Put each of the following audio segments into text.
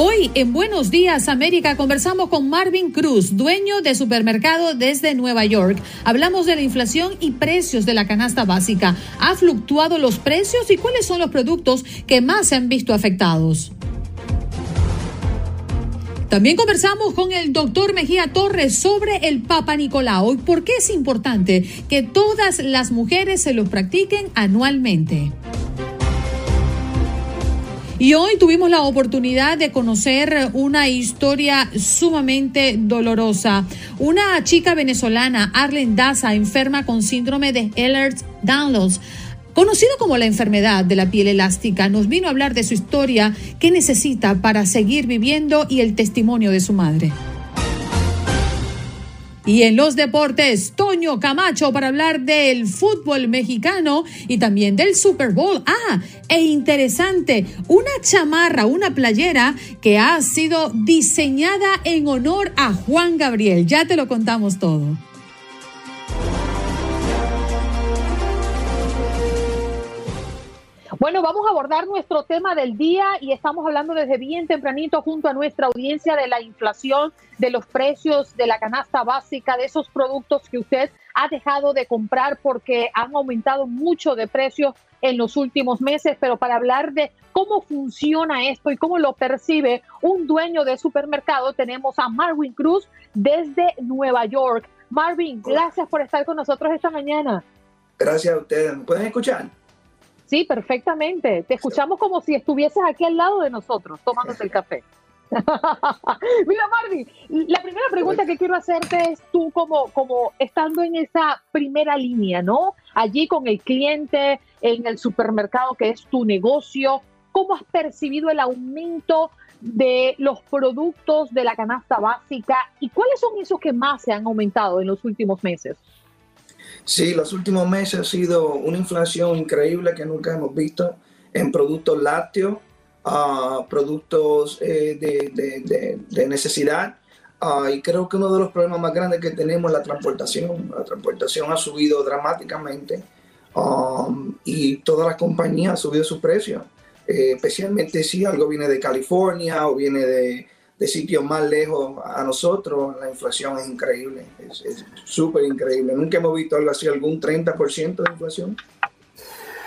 Hoy en Buenos Días América conversamos con Marvin Cruz, dueño de supermercado desde Nueva York. Hablamos de la inflación y precios de la canasta básica. ¿Ha fluctuado los precios y cuáles son los productos que más se han visto afectados? También conversamos con el doctor Mejía Torres sobre el Papa Nicolau y por qué es importante que todas las mujeres se lo practiquen anualmente. Y hoy tuvimos la oportunidad de conocer una historia sumamente dolorosa. Una chica venezolana, Arlen Daza, enferma con síndrome de Ehlers-Danlos, conocido como la enfermedad de la piel elástica, nos vino a hablar de su historia, qué necesita para seguir viviendo y el testimonio de su madre. Y en los deportes, Toño Camacho para hablar del fútbol mexicano y también del Super Bowl. Ah, e interesante, una chamarra, una playera que ha sido diseñada en honor a Juan Gabriel. Ya te lo contamos todo. Bueno, vamos a abordar nuestro tema del día y estamos hablando desde bien tempranito junto a nuestra audiencia de la inflación, de los precios de la canasta básica, de esos productos que usted ha dejado de comprar porque han aumentado mucho de precio en los últimos meses, pero para hablar de cómo funciona esto y cómo lo percibe un dueño de supermercado, tenemos a Marvin Cruz desde Nueva York. Marvin, gracias por estar con nosotros esta mañana. Gracias a ustedes. ¿Me pueden escuchar? Sí, perfectamente. Te escuchamos como si estuvieses aquí al lado de nosotros, tomándote el café. Mira, Marvin, la primera pregunta que quiero hacerte es tú como, como estando en esa primera línea, ¿no? Allí con el cliente en el supermercado que es tu negocio, ¿cómo has percibido el aumento de los productos de la canasta básica y cuáles son esos que más se han aumentado en los últimos meses? Sí, los últimos meses ha sido una inflación increíble que nunca hemos visto en productos lácteos, uh, productos eh, de, necesidad. Uh, y creo que uno de los problemas más grandes que tenemos es la transportación. La transportación ha subido dramáticamente um, y todas las compañías han subido su precio, eh, especialmente si algo viene de California o viene de, de sitios más lejos a nosotros, la inflación es increíble, es súper increíble. Nunca hemos visto algo así, algún 30% de inflación.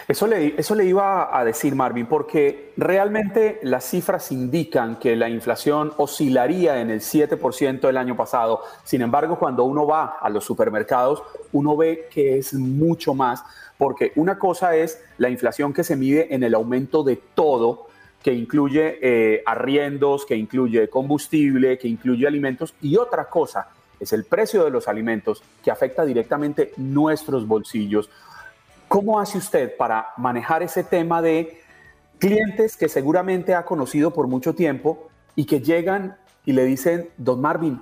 Eso le, eso le iba a decir, Marvin, porque realmente las cifras indican que la inflación oscilaría en el 7% el año pasado. Sin embargo, cuando uno va a los supermercados, uno ve que es mucho más, porque una cosa es la inflación que se mide en el aumento de todo, que incluye eh, arriendos, que incluye combustible, que incluye alimentos, y otra cosa es el precio de los alimentos que afecta directamente nuestros bolsillos. ¿Cómo hace usted para manejar ese tema de clientes que seguramente ha conocido por mucho tiempo y que llegan y le dicen, don Marvin,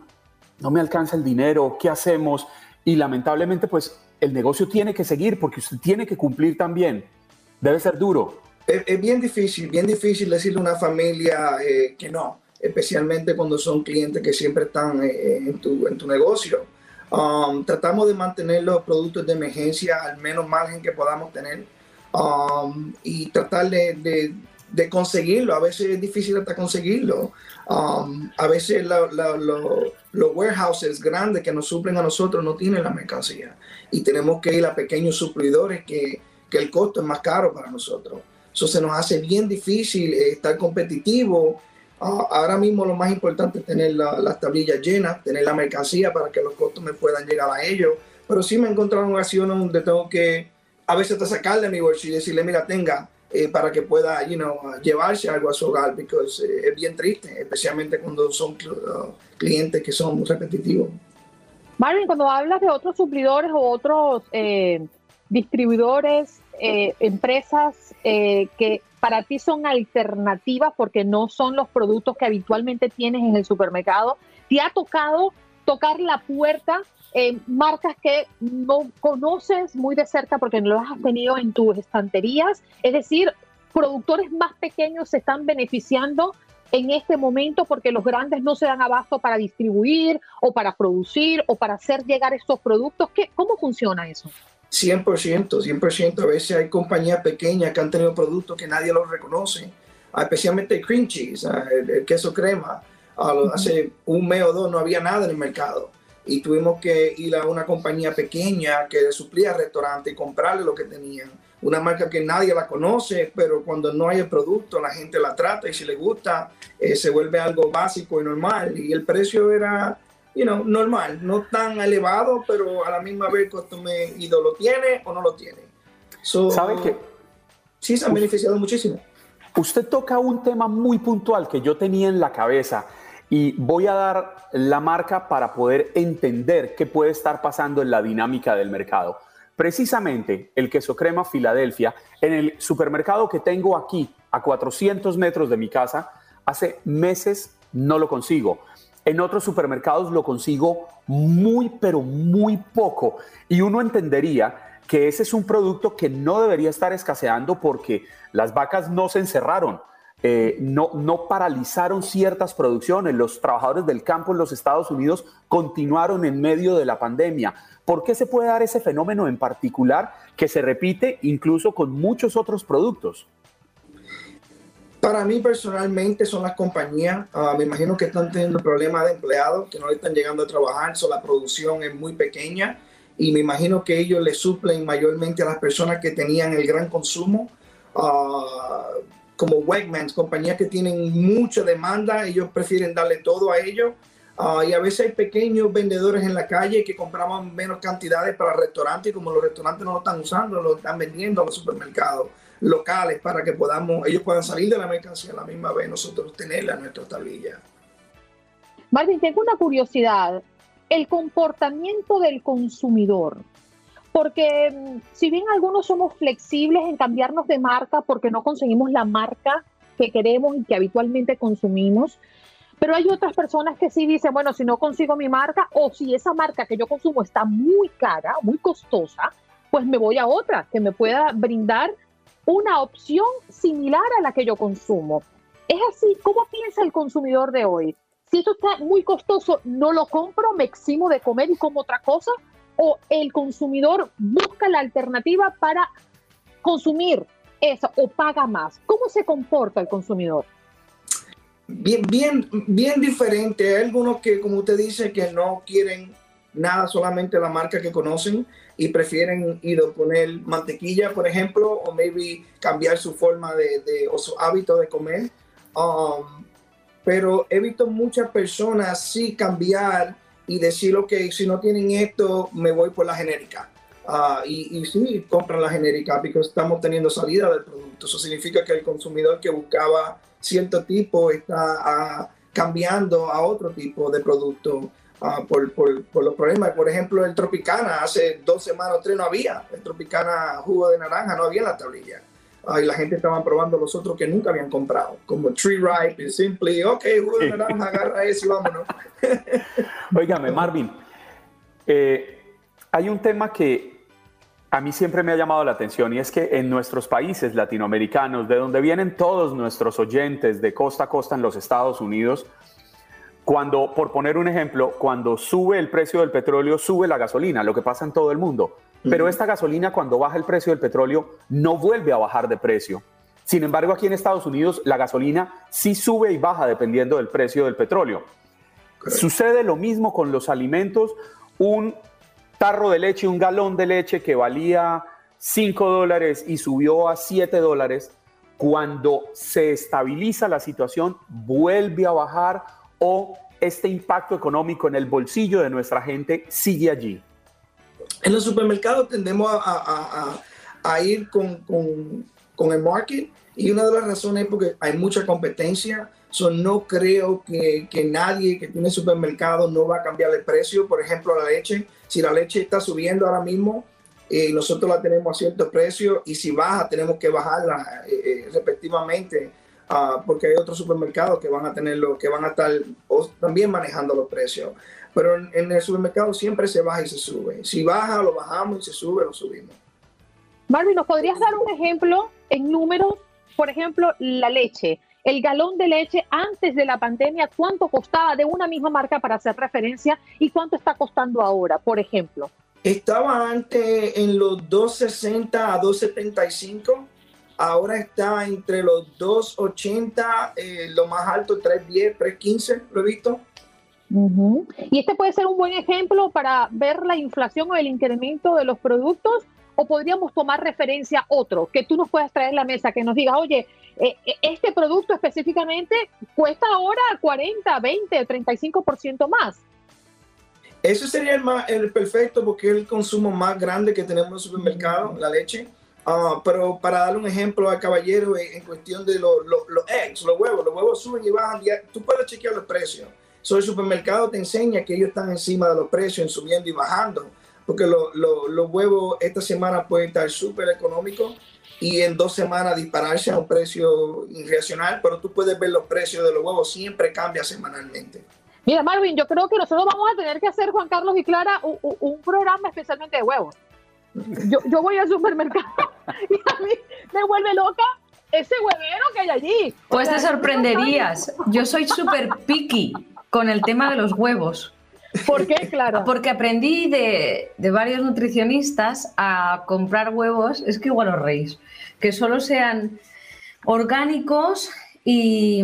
no me alcanza el dinero, ¿qué hacemos? Y lamentablemente, pues el negocio tiene que seguir porque usted tiene que cumplir también. Debe ser duro es, bien difícil, bien difícil decirle a una familia eh, que no, especialmente cuando son clientes que siempre están eh, en, tu, en tu negocio. Um, tratamos de mantener los productos de emergencia al menos margen que podamos tener um, y tratar de, de, conseguirlo. A veces es difícil hasta conseguirlo. Um, a veces los warehouses grandes que nos suplen a nosotros no tienen la mercancía y tenemos que ir a pequeños suplidores que, que el costo es más caro para nosotros. Eso se nos hace bien difícil eh, estar competitivo. Uh, ahora mismo lo más importante es tener la, las tablillas llenas, tener la mercancía para que los costos me puedan llegar a ellos, pero sí me he encontrado en ocasiones donde tengo que a veces hasta sacarle mi bolsillo y decirle, mira, tenga, eh, para que pueda you know, llevarse algo a su hogar, porque eh, es bien triste, especialmente cuando son uh, clientes que son repetitivos. Marvin, cuando hablas de otros suplidores o otros distribuidores, empresas que para ti son alternativas porque no son los productos que habitualmente tienes en el supermercado, ¿te ha tocado tocar la puerta en marcas que no conoces muy de cerca porque no las has tenido en tus estanterías? Es decir, productores más pequeños se están beneficiando en este momento porque los grandes no se dan abasto para distribuir o para producir o para hacer llegar estos productos. ¿Qué, ¿Cómo funciona eso? 100%, 100%. A veces hay compañías pequeñas que han tenido productos que nadie los reconoce, especialmente el cream cheese, ah, el, queso crema. Ah, hace un mes o dos no había nada en el mercado y tuvimos que ir a una compañía pequeña que suplía restaurante y comprarle lo que tenían. Una marca que nadie la conoce, pero cuando no hay el producto, la gente la trata y si le gusta, eh, se vuelve algo básico y normal. Y el precio era you know, normal, no tan elevado, pero a la misma vez me ido lo tiene o no lo tiene. ¿Sabe qué? Sí, se han beneficiado muchísimo. Usted toca un tema muy puntual que yo tenía en la cabeza y voy a dar la marca para poder entender qué puede estar pasando en la dinámica del mercado. Precisamente el queso crema Filadelfia, en el supermercado que tengo aquí a 400 metros de mi casa, hace meses no lo consigo. En otros supermercados lo consigo muy, pero muy poco. Y uno entendería que ese es un producto que no debería estar escaseando porque las vacas no se encerraron. Eh, no, no paralizaron ciertas producciones. Los trabajadores del campo en los Estados Unidos continuaron en medio de la pandemia. ¿Por qué se puede dar ese fenómeno en particular que se repite incluso con muchos otros productos? Para mí personalmente son las compañías, ah, me imagino que están teniendo problemas de empleados, que no le están llegando a trabajar, so la producción es muy pequeña y me imagino que ellos le suplen mayormente a las personas que tenían el gran consumo, uh, como Wegmans, compañías que tienen mucha demanda, ellos prefieren darle todo a ellos. Ah, y a veces hay pequeños vendedores en la calle que compraban menos cantidades para restaurantes como los restaurantes no lo están usando, lo están vendiendo a los supermercados locales para que podamos, ellos puedan salir de la mercancía a la misma vez, nosotros tenerla en nuestra tablilla. Martín, tengo una curiosidad. El comportamiento del consumidor. Porque mm, si bien algunos somos flexibles en cambiarnos de marca porque no conseguimos la marca que queremos y que habitualmente consumimos, pero hay otras personas que sí dicen, bueno, si no consigo mi marca o si esa marca que yo consumo está muy cara, muy costosa, pues me voy a otra que me pueda brindar una opción similar a la que yo consumo. Es así, ¿cómo piensa el consumidor de hoy? Si esto está muy costoso, no lo compro, me eximo de comer y como otra cosa, o el consumidor busca la alternativa para consumir eso o paga más. ¿Cómo se comporta el consumidor? Bien, bien, bien diferente. Hay algunos que, como usted dice, que no quieren nada, solamente la marca que conocen y prefieren a poner mantequilla, por ejemplo, o maybe cambiar su forma de, o su hábito de comer. Um, pero he visto muchas personas sí cambiar y decir, ok, si no tienen esto, me voy por la genérica. Uh, y, y, sí, compran la genérica porque estamos teniendo salida del producto. Eso significa que el consumidor que buscaba cierto tipo está uh, cambiando a otro tipo de producto. Ah, por, por, por, los problemas. Por ejemplo, el Tropicana, hace dos semanas o tres no había. El Tropicana jugo de naranja no había en la tablilla. Ah, y la gente estaba probando los otros que nunca habían comprado, como Tree Ripe y Simply. Ok, jugo de naranja, agarra eso y vámonos. Óigame, Marvin, eh, hay un tema que a mí siempre me ha llamado la atención y es que en nuestros países latinoamericanos, de donde vienen todos nuestros oyentes de costa a costa en los Estados Unidos, cuando, por poner un ejemplo, cuando sube el precio del petróleo, sube la gasolina, lo que pasa en todo el mundo. Pero esta gasolina, cuando baja el precio del petróleo, no vuelve a bajar de precio. Sin embargo, aquí en Estados Unidos, la gasolina sí sube y baja dependiendo del precio del petróleo. Sucede lo mismo con los alimentos. Un tarro de leche, un galón de leche que valía 5 dólares y subió a 7 dólares, cuando se estabiliza la situación, vuelve a bajar o este impacto económico en el bolsillo de nuestra gente sigue allí? En los supermercados tendemos a, ir con, con, el market y una de las razones es porque hay mucha competencia. So, no creo que, que, nadie que tiene supermercado no va a cambiar el precio. Por ejemplo, la leche. Si la leche está subiendo ahora mismo, y nosotros la tenemos a cierto precio y si baja tenemos que bajarla eh, eh, respectivamente uh, porque hay otros supermercados que van a tenerlo, que van a estar también manejando los precios. Pero en, el supermercado siempre se baja y se sube. Si baja, lo bajamos y se sube, lo subimos. Marvin, ¿nos podrías dar un ejemplo en números? Por ejemplo, la leche. El galón de leche antes de la pandemia, ¿cuánto costaba de una misma marca para hacer referencia y cuánto está costando ahora, por ejemplo? Estaba antes en los 2.60 a 2.75. Ahora está entre los 2.80, eh, lo más alto 3.10, 3.15, lo he visto. Y este puede ser un buen ejemplo para ver la inflación o el incremento de los productos o podríamos tomar referencia a otro que tú nos puedas traer a la mesa, que nos digas, oye, eh, eh, este producto específicamente cuesta ahora 40, 20, 35% más. Eso sería el, más, el perfecto porque es el consumo más grande que tenemos en el supermercado, la leche. Ah, pero para darle un ejemplo al caballero en, cuestión de los eggs, los huevos, los huevos suben y bajan. tú puedes chequear los precios. So, el supermercado te enseña que ellos están encima de los precios, subiendo y bajando. Porque los huevos esta semana pueden estar súper económicos y en dos semanas dispararse a un precio irracional. Pero tú puedes ver los precios de los huevos, siempre cambia semanalmente. Mira, Marvin, yo creo que nosotros vamos a tener que hacer, Juan Carlos y Clara, un, programa especialmente de huevos. Yo, yo voy al supermercado y a mí me vuelve loca ese huevero que hay allí. Pues te sorprenderías. Yo soy súper picky con el tema de los huevos. ¿Por qué, Clara? Porque aprendí de, de, varios nutricionistas a comprar huevos, es que igual os reís, que solo sean orgánicos y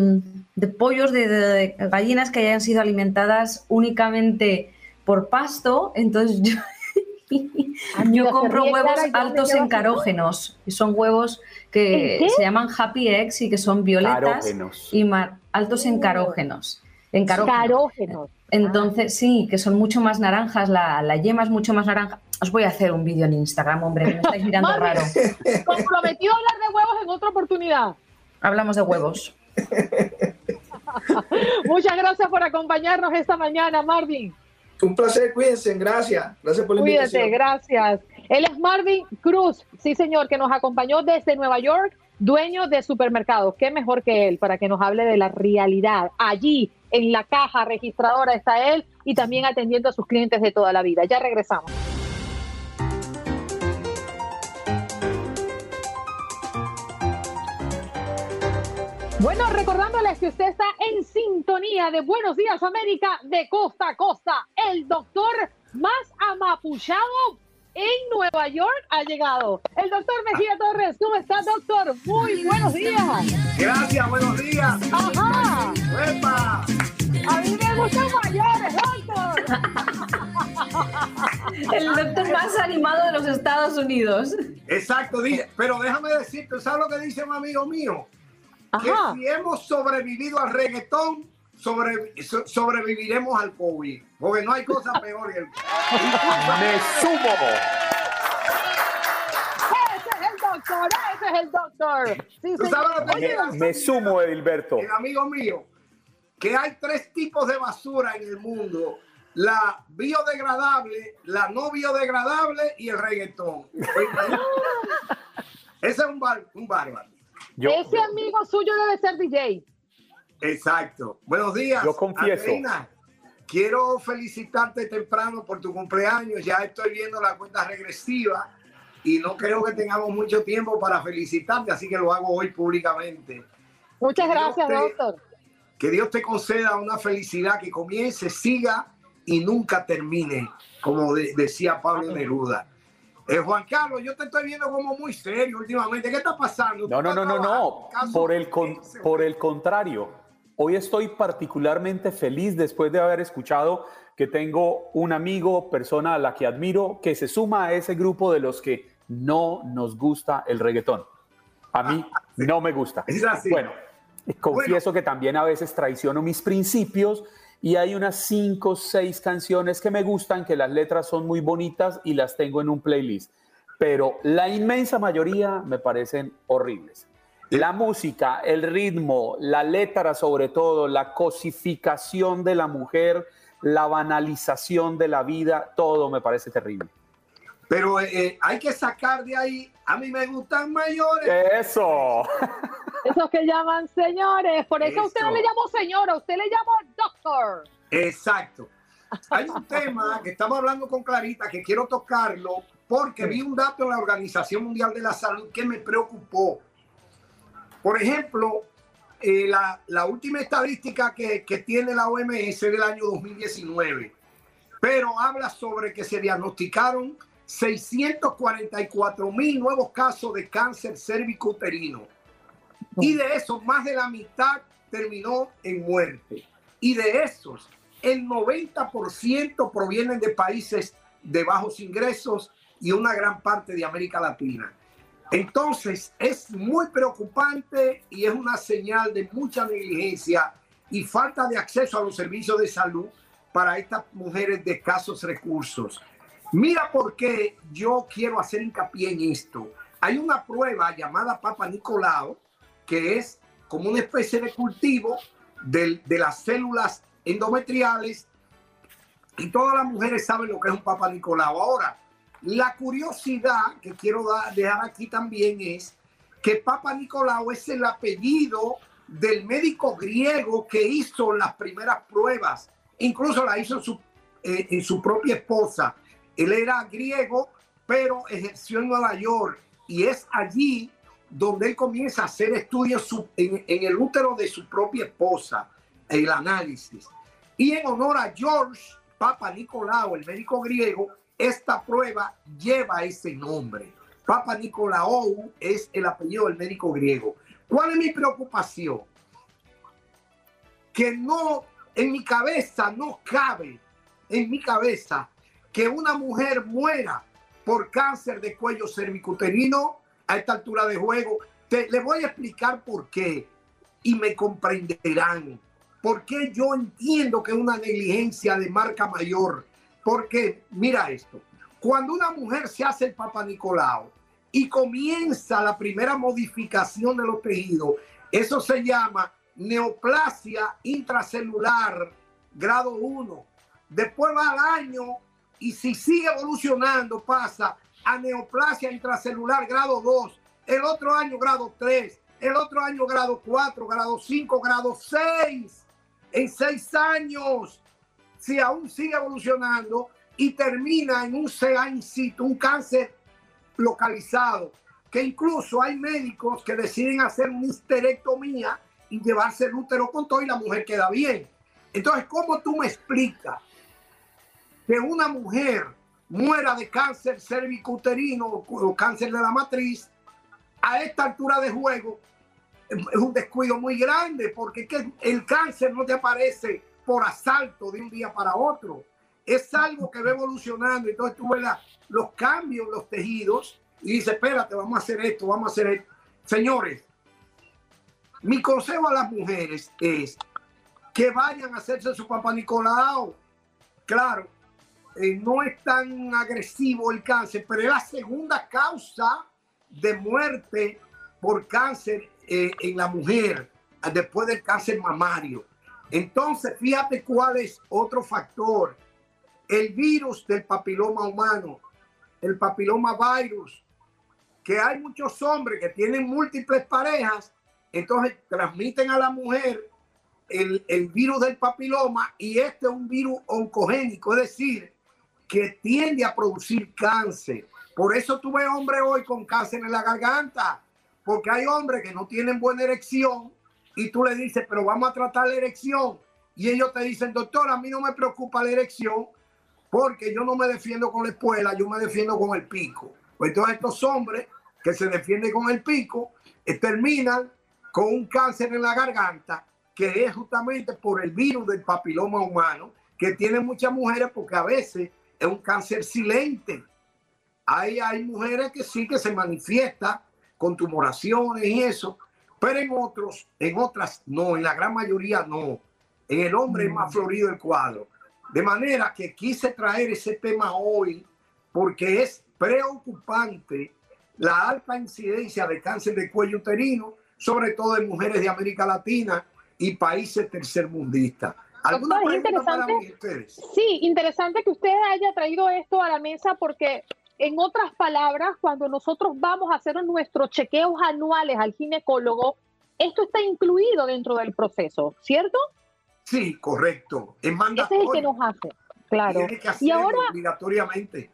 de pollos, de, gallinas que hayan sido alimentadas únicamente por pasto. Entonces yo, yo compro huevos altos en carógenos. Y son huevos que se llaman happy eggs y que son violetas y altos en carógenos. En carógenos. Entonces, sí, que son mucho más naranjas, la, la, yema es mucho más naranja. Os voy a hacer un vídeo en Instagram, hombre, me estáis mirando raro. Comprometido a hablar de huevos en otra oportunidad. Hablamos de huevos. Muchas gracias por acompañarnos esta mañana, Marvin. Un placer, cuídense, gracias. Gracias por la Cuídate, gracias. Él es Marvin Cruz, sí señor, que nos acompañó desde Nueva York, dueño de supermercados. Qué mejor que él para que nos hable de la realidad. Allí, en la caja registradora, está él y también atendiendo a sus clientes de toda la vida. Ya regresamos. Bueno, recordándoles que usted está en sintonía de Buenos Días América de costa a costa. El doctor más amapuchado en Nueva York ha llegado. El doctor Mejía Torres, ¿cómo está, doctor? Muy buenos días. Gracias, buenos días. Ajá. ¡Epa! A mí me gustan mayores, doctor. El doctor más animado de los Estados Unidos. Exacto, pero déjame decirte, ¿sabes lo que dice un amigo mío? Que si hemos sobrevivido al reggaetón, sobreviviremos al COVID. Porque no hay cosa peor que el Me sumo. Ese es el doctor, ese es el doctor. ¿Tú sabes lo que me, sumo, Edilberto. El amigo mío, que hay tres tipos de basura en el mundo. La biodegradable, la no biodegradable y el reggaetón. Ese es un, un bárbaro. Ese amigo suyo debe ser DJ. Exacto. Buenos días. Yo confieso. quiero felicitarte temprano por tu cumpleaños. Ya estoy viendo la cuenta regresiva y no creo que tengamos mucho tiempo para felicitarte, así que lo hago hoy públicamente. Muchas gracias, doctor. Que Dios te conceda una felicidad que comience, siga y nunca termine, como decía Pablo Neruda. Eh, Juan Carlos, yo te estoy viendo como muy serio últimamente. ¿Qué está pasando? No, no, no, no, no. Por el, por el contrario, hoy estoy particularmente feliz después de haber escuchado que tengo un amigo, persona a la que admiro, que se suma a ese grupo de los que no nos gusta el reggaetón. A mí no me gusta. Es así. Bueno, confieso que también a veces traiciono mis principios y hay unas cinco o seis canciones que me gustan, que las letras son muy bonitas y las tengo en un playlist. Pero la inmensa mayoría me parecen horribles. La música, el ritmo, la letra sobre todo, la cosificación de la mujer, la banalización de la vida, todo me parece terrible. Pero eh, hay que sacar de ahí, a mí me gustan mayores. Eso. Esos que llaman señores, por eso, usted no le llamó señora, usted le llamó doctor. Exacto. Hay un tema que estamos hablando con Clarita que quiero tocarlo porque vi un dato en la Organización Mundial de la Salud que me preocupó. Por ejemplo, eh, la, la, última estadística que, que tiene la OMS del año 2019, pero habla sobre que se diagnosticaron 644 mil nuevos casos de cáncer cervicuterino. Y de esos, más de la mitad terminó en muerte. Y de esos, el 90% provienen de países de bajos ingresos y una gran parte de América Latina. Entonces, es muy preocupante y es una señal de mucha negligencia y falta de acceso a los servicios de salud para estas mujeres de escasos recursos. Mira por qué yo quiero hacer hincapié en esto. Hay una prueba llamada Papa Nicolau, que es como una especie de cultivo de, de las células endometriales y todas las mujeres saben lo que es un Papa Nicolau. Ahora, la curiosidad que quiero dejar aquí también es que Papa Nicolau es el apellido del médico griego que hizo las primeras pruebas. Incluso la hizo su, eh, en su propia esposa. Él era griego, pero ejerció en Nueva York y es allí donde él comienza a hacer estudios en, el útero de su propia esposa, el análisis. Y en honor a George, Papa Nicolau, el médico griego, esta prueba lleva ese nombre. Papa Nicolaou es el apellido del médico griego. ¿Cuál es mi preocupación? Que no, en mi cabeza no cabe, en mi cabeza, que una mujer muera por cáncer de cuello cervicuterino a esta altura de juego. Te, le voy a explicar por qué y me comprenderán. ¿Por qué yo entiendo que es una negligencia de marca mayor? Porque mira esto, cuando una mujer se hace el Papa Nicolau y comienza la primera modificación de los tejidos, eso se llama neoplasia intracelular grado 1. Después va al año y si sigue evolucionando pasa a neoplasia intracelular grado 2, el otro año grado 3, el otro año grado 4, grado 5, grado 6. En seis años si aún sigue evolucionando y termina en un CA in situ, un cáncer localizado, que incluso hay médicos que deciden hacer una histerectomía y llevarse el útero con todo y la mujer queda bien. Entonces, ¿cómo tú me explicas que una mujer muera de cáncer cervicuterino o cáncer de la matriz a esta altura de juego? Es un descuido muy grande porque el cáncer no te aparece por asalto de un día para otro. Es algo que va evolucionando. Entonces tú ves los cambios en los tejidos y dices, espérate, vamos a hacer esto, vamos a hacer esto. Señores, mi consejo a las mujeres es que vayan a hacerse su papá Nicolau. Claro, eh, no es tan agresivo el cáncer, pero es la segunda causa de muerte por cáncer eh, en la mujer después del cáncer mamario. Entonces, fíjate cuál es otro factor. El virus del papiloma humano, el papiloma virus, que hay muchos hombres que tienen múltiples parejas, entonces transmiten a la mujer el, el virus del papiloma y este es un virus oncogénico, es decir, que tiende a producir cáncer. Por eso tuve hombre hoy con cáncer en la garganta, porque hay hombres que no tienen buena erección y tú le dices, pero vamos a tratar la erección. Y ellos te dicen, doctor, a mí no me preocupa la erección porque yo no me defiendo con la espuela, yo me defiendo con el pico. Pues entonces estos hombres que se defienden con el pico eh, terminan con un cáncer en la garganta que es justamente por el virus del papiloma humano que tiene muchas mujeres porque a veces es un cáncer silente. Hay, hay mujeres que sí que se manifiesta con tumoraciones y eso, pero en otros, en otras no, en la gran mayoría no. en el hombre más florido del cuadro. De manera que quise traer ese tema hoy porque es preocupante la alta incidencia de cáncer de cuello uterino, sobre todo en mujeres de América Latina y países tercermundistas. ¿Alguna Doctor, para interesante. mí, ustedes? Sí, interesante que usted haya traído esto a la mesa porque, en otras palabras, cuando nosotros vamos a hacer nuestros chequeos anuales al ginecólogo, esto está incluido dentro del proceso, ¿cierto? Sí, correcto. Es Ese es el mandatorio. que nos hace, claro. Tiene que Y ahora, obligatoriamente.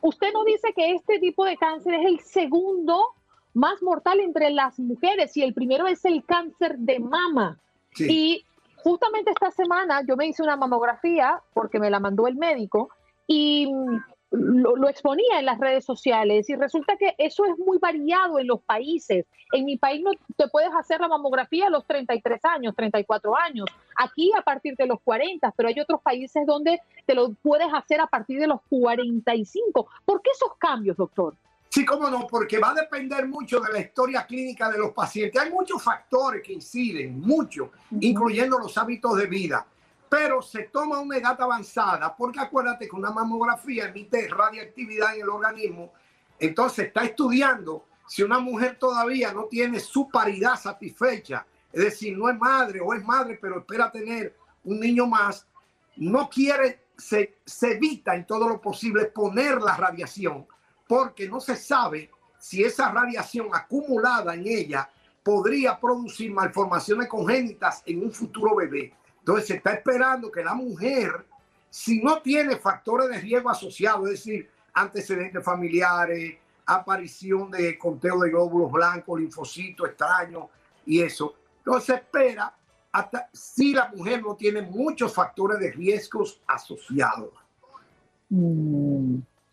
usted nos dice que este tipo de cáncer es el segundo más mortal entre las mujeres y el primero es el cáncer de mama. Sí. Y justamente esta semana yo me hice una mamografía porque me la mandó el médico y mm, lo, exponía en las redes sociales y resulta que eso es muy variado en los países. En mi país no te puedes hacer la mamografía a los 33 años, 34 años. Aquí a partir de los 40, pero hay otros países donde te lo puedes hacer a partir de los 45. ¿Por qué esos cambios, doctor? Sí, cómo no, porque va a depender mucho de la historia clínica de los pacientes. Hay muchos factores que inciden, muchos, incluyendo los hábitos de vida. Pero se toma una edad avanzada, porque acuérdate que una mamografía emite radiactividad en el organismo. Entonces está estudiando si una mujer todavía no tiene su paridad satisfecha, es decir, no es madre o es madre, pero espera tener un niño más, no quiere, se, se evita en todo lo posible poner la radiación porque no se sabe si esa radiación acumulada en ella podría producir malformaciones congénitas en un futuro bebé. Entonces se está esperando que la mujer, si no tiene factores de riesgo asociados, es decir, antecedentes familiares, aparición de conteo de glóbulos blancos, linfocitos extraños y eso, entonces se espera hasta si la mujer no tiene muchos factores de riesgos asociados.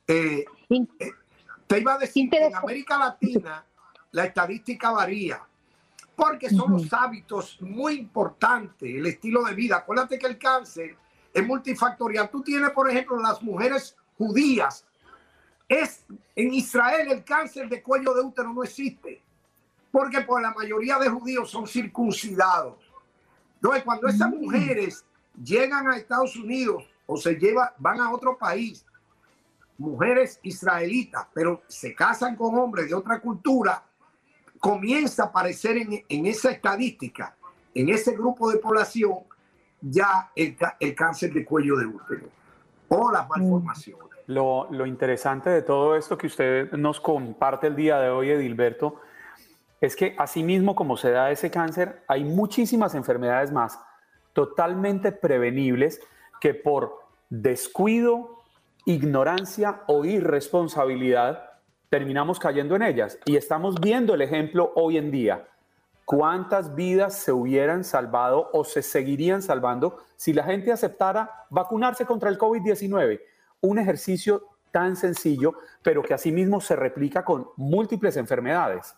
Eh, eh, te iba a decir que en América Latina la estadística varía porque son los hábitos muy importantes, el estilo de vida. Acuérdate que el cáncer es multifactorial. Tú tienes, por ejemplo, las mujeres judías. Es en Israel el cáncer de cuello de útero no existe porque por la mayoría de judíos son circuncidados. Entonces, cuando esas mujeres llegan a Estados Unidos o se llevan, van a otro país, mujeres israelitas, pero se casan con hombres de otra cultura, comienza a aparecer en, en esa estadística, en ese grupo de población, ya el, el cáncer de cuello de útero o las malformaciones. Lo, lo interesante de todo esto que usted nos comparte el día de hoy, Edilberto, es que asimismo como se da ese cáncer, hay muchísimas enfermedades más totalmente prevenibles que por descuido, ignorancia o irresponsabilidad terminamos cayendo en ellas. Y estamos viendo el ejemplo hoy en día. ¿Cuántas vidas se hubieran salvado o se seguirían salvando si la gente aceptara vacunarse contra el COVID-19? Un ejercicio tan sencillo, pero que asimismo se replica con múltiples enfermedades.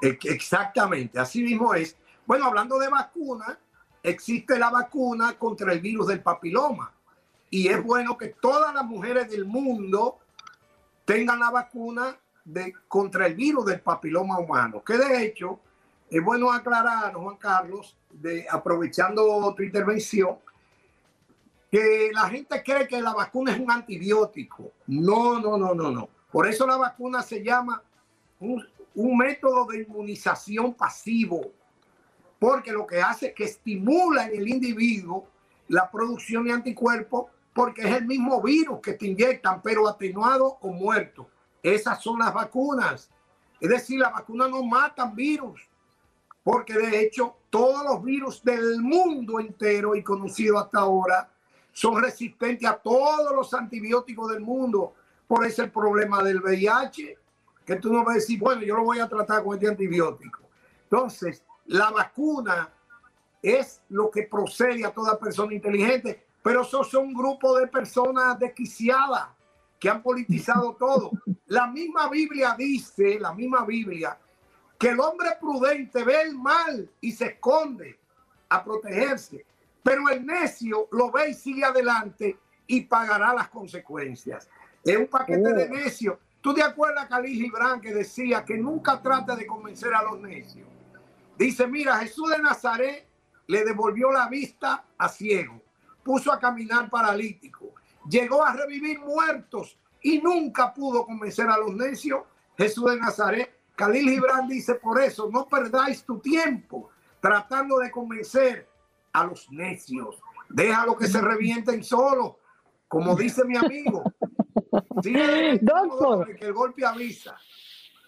Ex- Exactamente, así mismo es. Bueno, hablando de vacuna, existe la vacuna contra el virus del papiloma. Y es bueno que todas las mujeres del mundo tengan la vacuna de, contra el virus del papiloma humano. Que de hecho, es bueno aclarar, Juan Carlos, aprovechando tu intervención, que la gente cree que la vacuna es un antibiótico. No, no, no, no, no. Por eso la vacuna se llama un, un método de inmunización pasivo, porque lo que hace es que estimula en el individuo la producción de anticuerpos, porque es el mismo virus que te inyectan, pero atenuado o muerto. Esas son las vacunas. Es decir, las vacunas no matan virus, porque de hecho todos los virus del mundo entero y conocido hasta ahora son resistentes a todos los antibióticos del mundo. Por eso el problema del VIH, que tú no vas a decir, bueno, yo lo voy a tratar con este antibiótico. Entonces, la vacuna es lo que procede a toda persona inteligente, pero esos son un grupo de personas desquiciadas que han politizado todo. La misma Biblia dice, la misma Biblia, que el hombre prudente ve el mal y se esconde a protegerse, pero el necio lo ve y sigue adelante y pagará las consecuencias. Es un paquete de necios. ¿Tú te acuerdas, Khalil Gibran, que decía que nunca trate de convencer a los necios? Dice, mira, Jesús de Nazaret le devolvió la vista a ciego, puso a caminar paralítico, llegó a revivir muertos y nunca pudo convencer a los necios. Jesús de Nazaret, Khalil Gibran dice, por eso no perdáis tu tiempo tratando de convencer a los necios. Déjalo que se revienten solos, como dice mi amigo. Doctor. Que el golpe avisa.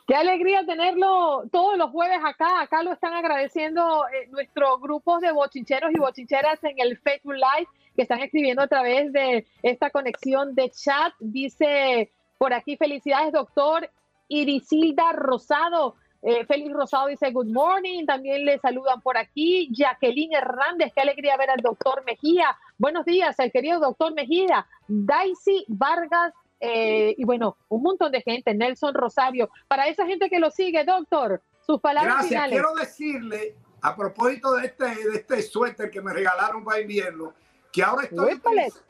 Qué alegría tenerlo todos los jueves acá. Acá lo están agradeciendo eh, nuestros grupos de bochincheros y bochincheras en el Facebook Live que están escribiendo a través de esta conexión de chat. Dice por aquí, felicidades, doctor Irisilda Rosado. Eh, Félix Rosado dice good morning, también le saludan por aquí. Jacqueline Hernández, qué alegría ver al doctor Mejía. Buenos días, el querido doctor Mejía. Daisy Vargas, eh, y bueno, un montón de gente, Nelson Rosario. Para esa gente que lo sigue, doctor, sus palabras Gracias. finales. Quiero decirle, a propósito de este, de este suéter que me regalaron para invierno, que ahora estoy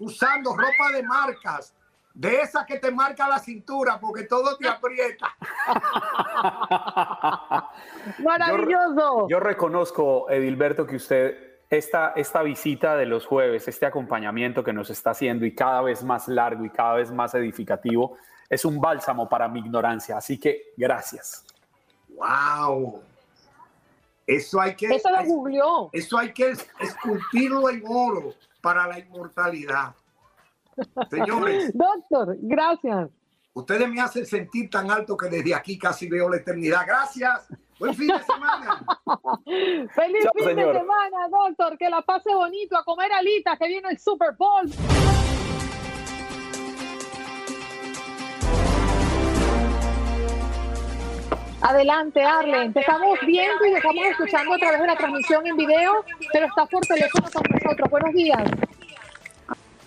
usando ropa de marcas, de esas que te marca la cintura, porque todo te aprieta. Maravilloso. Yo reconozco, Edilberto, que usted, esta, esta visita de los jueves, este acompañamiento que nos está haciendo y cada vez más largo y cada vez más edificativo, es un bálsamo para mi ignorancia. Así que gracias. ¡Wow! Eso hay que, Eso lo eso hay que esculpirlo en oro para la inmortalidad. Señores, Doctor, gracias. ustedes me hacen sentir tan alto que desde aquí casi veo la eternidad. Gracias. Buen fin de semana. Feliz Chao, fin señor. de semana, doctor. Que la pase bonito a comer alitas, que viene el Super Bowl. Adelante, Arlen. Te estamos viendo y te estamos escuchando a través de la transmisión en video, pero estás por teléfono con nosotros. Buenos días.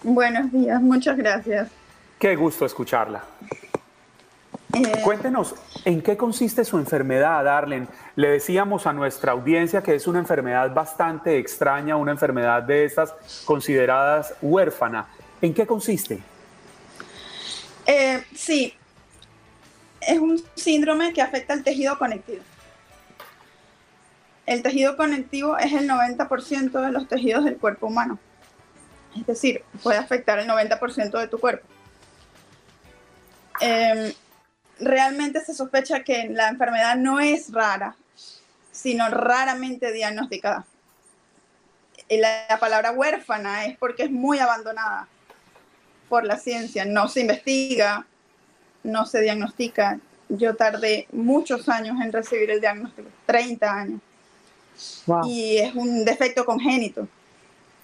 Buenos días, muchas gracias. Qué gusto escucharla. Eh, Cuéntenos, ¿en qué consiste su enfermedad, Arlen? Le decíamos a nuestra audiencia que es una enfermedad bastante extraña, una enfermedad de estas consideradas huérfana. ¿En qué consiste? eh, sí, es un síndrome que afecta al tejido conectivo. El tejido conectivo es el 90% de los tejidos del cuerpo humano. Es decir, puede afectar el 90% de tu cuerpo. Eh, realmente se sospecha que la enfermedad no es rara, sino raramente diagnosticada. Y la, la palabra huérfana es porque es muy abandonada por la ciencia, no se investiga, no se diagnostica. Yo tardé muchos años en recibir el diagnóstico, 30 años, Wow. y es un defecto congénito.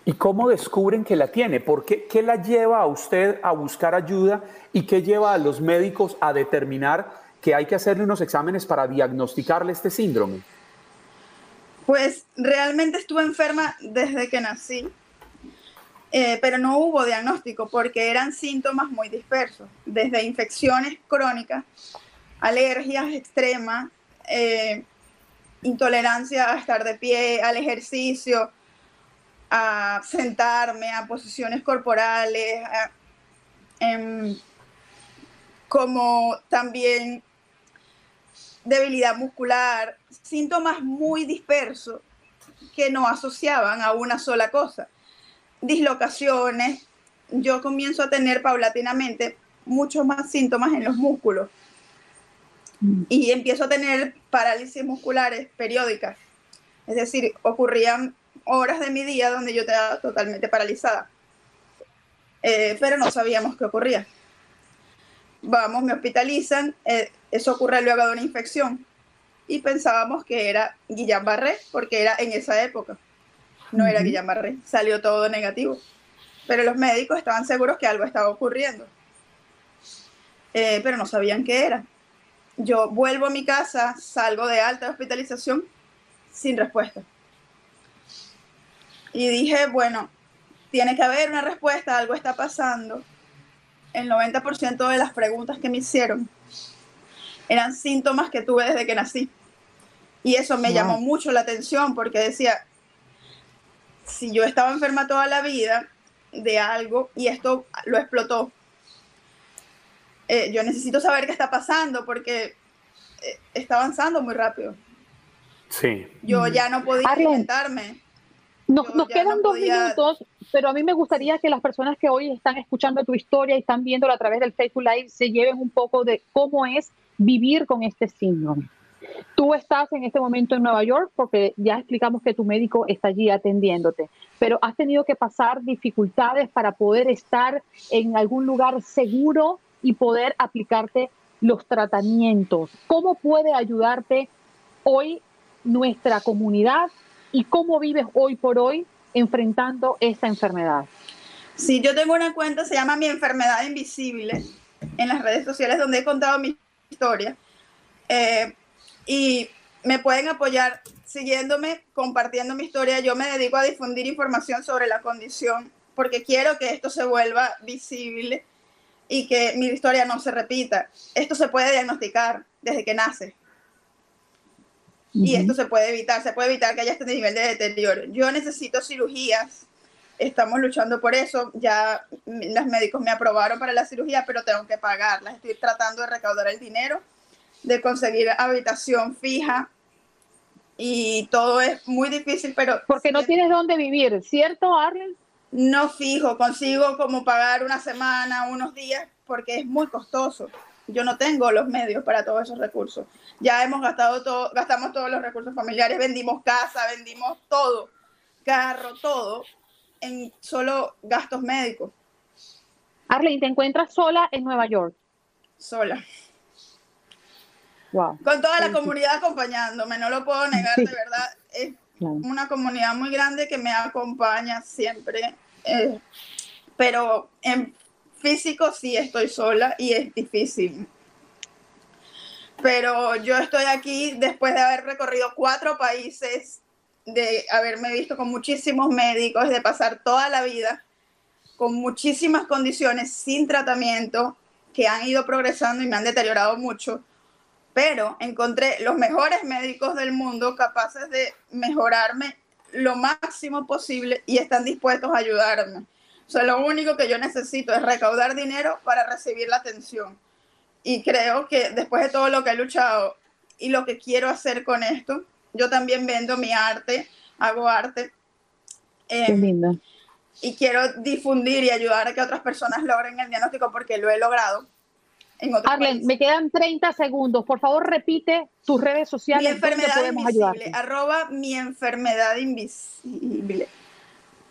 ¿Y cómo descubren que la tiene? ¿Por qué, qué la lleva a usted a buscar ayuda y qué lleva a los médicos a determinar que hay que hacerle unos exámenes para diagnosticarle este síndrome? Pues realmente estuve enferma desde que nací, eh, pero no hubo diagnóstico porque eran síntomas muy dispersos, desde infecciones crónicas, alergias extremas, eh, intolerancia a estar de pie, al ejercicio, a sentarme, a posiciones corporales, em, como también debilidad muscular, síntomas muy dispersos que no asociaban a una sola cosa. Dislocaciones, yo comienzo a tener paulatinamente muchos más síntomas en los músculos y empiezo a tener parálisis musculares periódicas. Es decir, ocurrían horas de mi día donde yo estaba totalmente paralizada, Eh, pero no sabíamos qué ocurría. Vamos, me hospitalizan, eh, eso ocurre luego de una infección y pensábamos que era Guillain-Barré porque era en esa época. No era Guillain-Barré, salió todo negativo. Pero los médicos estaban seguros que algo estaba ocurriendo, Eh, pero no sabían qué era. Yo vuelvo a mi casa, salgo de alta hospitalización sin respuesta. Y dije, bueno, tiene que haber una respuesta, algo está pasando. El 90% de las preguntas que me hicieron eran síntomas que tuve desde que nací. Y eso me Wow. llamó mucho la atención porque decía, si yo estaba enferma toda la vida de algo y esto lo explotó, eh, yo necesito saber qué está pasando porque eh, está avanzando muy rápido. Sí. Yo ya no podía Arlen. alimentarme. Nos, nos quedan dos minutos, pero a mí me gustaría que las personas que hoy están escuchando tu historia y están viéndola a través del Facebook Live se lleven un poco de cómo es vivir con este síndrome. Tú estás en este momento en Nueva York porque ya explicamos que tu médico está allí atendiéndote, pero has tenido que pasar dificultades para poder estar en algún lugar seguro y poder aplicarte los tratamientos. ¿Cómo puede ayudarte hoy nuestra comunidad y cómo vives hoy por hoy enfrentando esta enfermedad? Sí, yo tengo una cuenta, se llama Mi Enfermedad Invisible, en las redes sociales donde he contado mi historia. Eh, y me pueden apoyar siguiéndome, compartiendo mi historia. Yo me dedico a difundir información sobre la condición porque quiero que esto se vuelva visible y que mi historia no se repita. Esto se puede diagnosticar desde que nace. Y esto se puede evitar, se puede evitar que haya este nivel de deterioro. Yo necesito cirugías, estamos luchando por eso, ya los médicos me aprobaron para la cirugía, pero tengo que pagarlas. Estoy tratando de recaudar el dinero, de conseguir habitación fija y todo es muy difícil, pero... Porque no tienes dónde vivir, ¿cierto, Arlen? No fijo, consigo como pagar una semana, unos días, porque es muy costoso. Yo no tengo los medios para todos esos recursos. Ya hemos gastado todo, gastamos todos los recursos familiares, vendimos casa, vendimos todo, carro, todo, en solo gastos médicos. Arlene, ¿te encuentras sola en Nueva York? Sola. Wow. Con toda la comunidad acompañándome, no lo puedo negar, de verdad. Es una comunidad muy grande que me acompaña siempre. Eh, pero en físico sí estoy sola y es difícil. Pero yo estoy aquí después de haber recorrido cuatro países, de haberme visto con muchísimos médicos, de pasar toda la vida con muchísimas condiciones sin tratamiento que han ido progresando y me han deteriorado mucho pero encontré los mejores médicos del mundo capaces de mejorarme lo máximo posible y están dispuestos a ayudarme. O sea, lo único que yo necesito es recaudar dinero para recibir la atención. Y creo que después de todo lo que he luchado y lo que quiero hacer con esto, yo también vendo mi arte, hago arte. Eh, Qué lindo. Y quiero difundir y ayudar a que otras personas logren el diagnóstico porque lo he logrado Arlen, me quedan 30 segundos. Por favor, repite tus redes sociales. Mi enfermedad invisible. Arroba mi enfermedad invisible.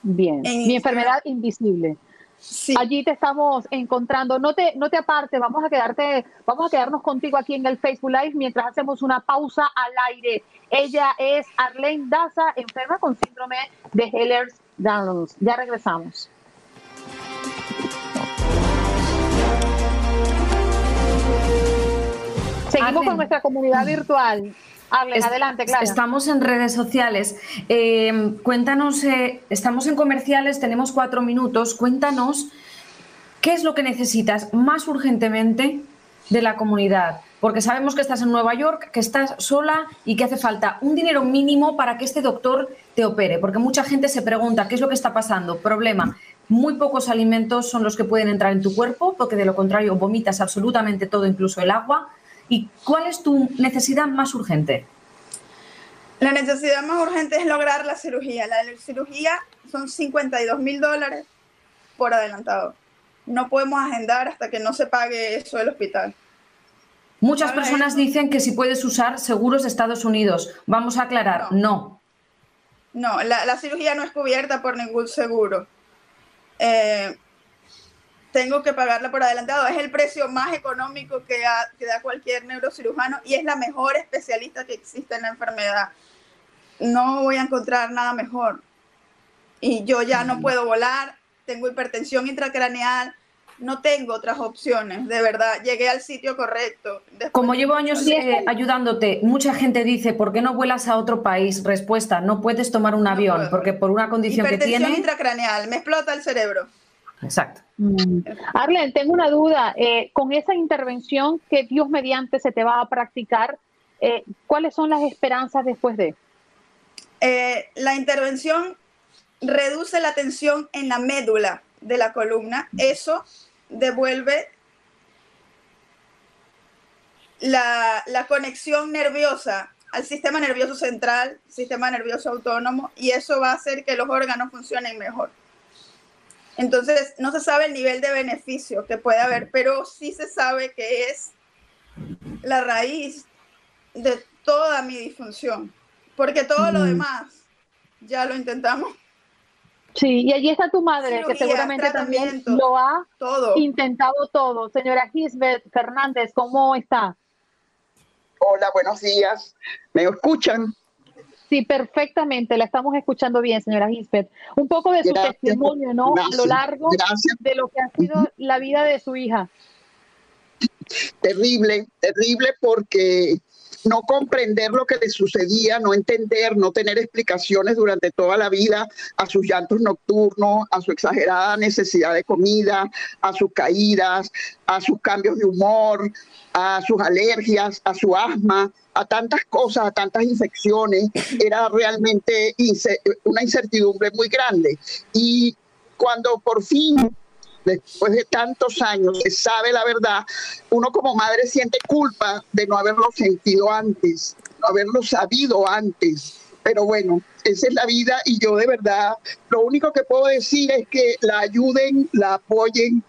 Bien. mi enfermedad invisible. Sí. Allí te estamos encontrando. No te, no te apartes, vamos a quedarte, vamos a quedarnos contigo aquí en el Facebook Live mientras hacemos una pausa al aire. Ella es Arlene Daza, enferma con síndrome de Ehlers-Danlos. Ya regresamos. Seguimos con nuestra comunidad virtual. adelante, claro. Estamos en redes sociales. Eh, cuéntanos, eh, estamos en comerciales, tenemos cuatro minutos. Cuéntanos qué es lo que necesitas más urgentemente de la comunidad. Porque sabemos que estás en Nueva York, que estás sola y que hace falta un dinero mínimo para que este doctor te opere. Porque mucha gente se pregunta qué es lo que está pasando. Problema, muy pocos alimentos son los que pueden entrar en tu cuerpo, porque de lo contrario vomitas absolutamente todo, incluso el agua. ¿Y cuál es tu necesidad más urgente? La necesidad más urgente es lograr la cirugía. La cirugía son 52 mil dólares por adelantado. No podemos agendar hasta que no se pague eso del hospital. Muchas personas dicen que si puedes usar seguros de Estados Unidos. Vamos a aclarar, no. No, la, cirugía no es cubierta por ningún seguro. Eh, tengo que pagarla por adelantado. Es el precio más económico que, da cualquier neurocirujano y es la mejor especialista que existe en la enfermedad. No voy a encontrar nada mejor. Y yo ya no puedo volar, tengo hipertensión intracraneal, no tengo otras opciones, de verdad, llegué al sitio correcto. Como llevo años eh, ayudándote, mucha gente dice, ¿por qué no vuelas a otro país? Respuesta, no puedes tomar un avión, porque por una condición que tiene... Hipertensión intracraneal, me explota el cerebro. Exacto. Mm. Arlen, tengo una duda. Eh, con esa intervención que Dios mediante se te va a practicar, eh, ¿cuáles son las esperanzas después de? Eh, la intervención reduce la tensión en la médula de la columna. Eso devuelve la, la conexión nerviosa al sistema nervioso central, sistema nervioso autónomo, y eso va a hacer que los órganos funcionen mejor. Entonces, no se sabe el nivel de beneficio que puede haber, pero sí se sabe que es la raíz de toda mi disfunción, porque todo lo demás ya lo intentamos. Sí, y allí está tu madre, que seguramente también lo ha todo. intentado todo. Señora Gisbeth Fernández, ¿cómo está? Hola, buenos días. ¿Me escuchan? Sí, perfectamente. La estamos escuchando bien, señora Gisbeth. Un poco de su testimonio, ¿no? a lo largo de lo que ha sido la vida de su hija. Terrible, terrible porque no comprender lo que le sucedía, no entender, no tener explicaciones durante toda la vida a sus llantos nocturnos, a su exagerada necesidad de comida, a sus caídas, a sus cambios de humor, a sus alergias, a su asma, a tantas cosas, a tantas infecciones, era realmente una incertidumbre muy grande. Y cuando por fin después de tantos años, se sabe la verdad, uno como madre siente culpa de no haberlo sentido antes, no haberlo sabido antes. Pero bueno, esa es la vida y yo de verdad, lo único que puedo decir es que la ayuden, la apoyen.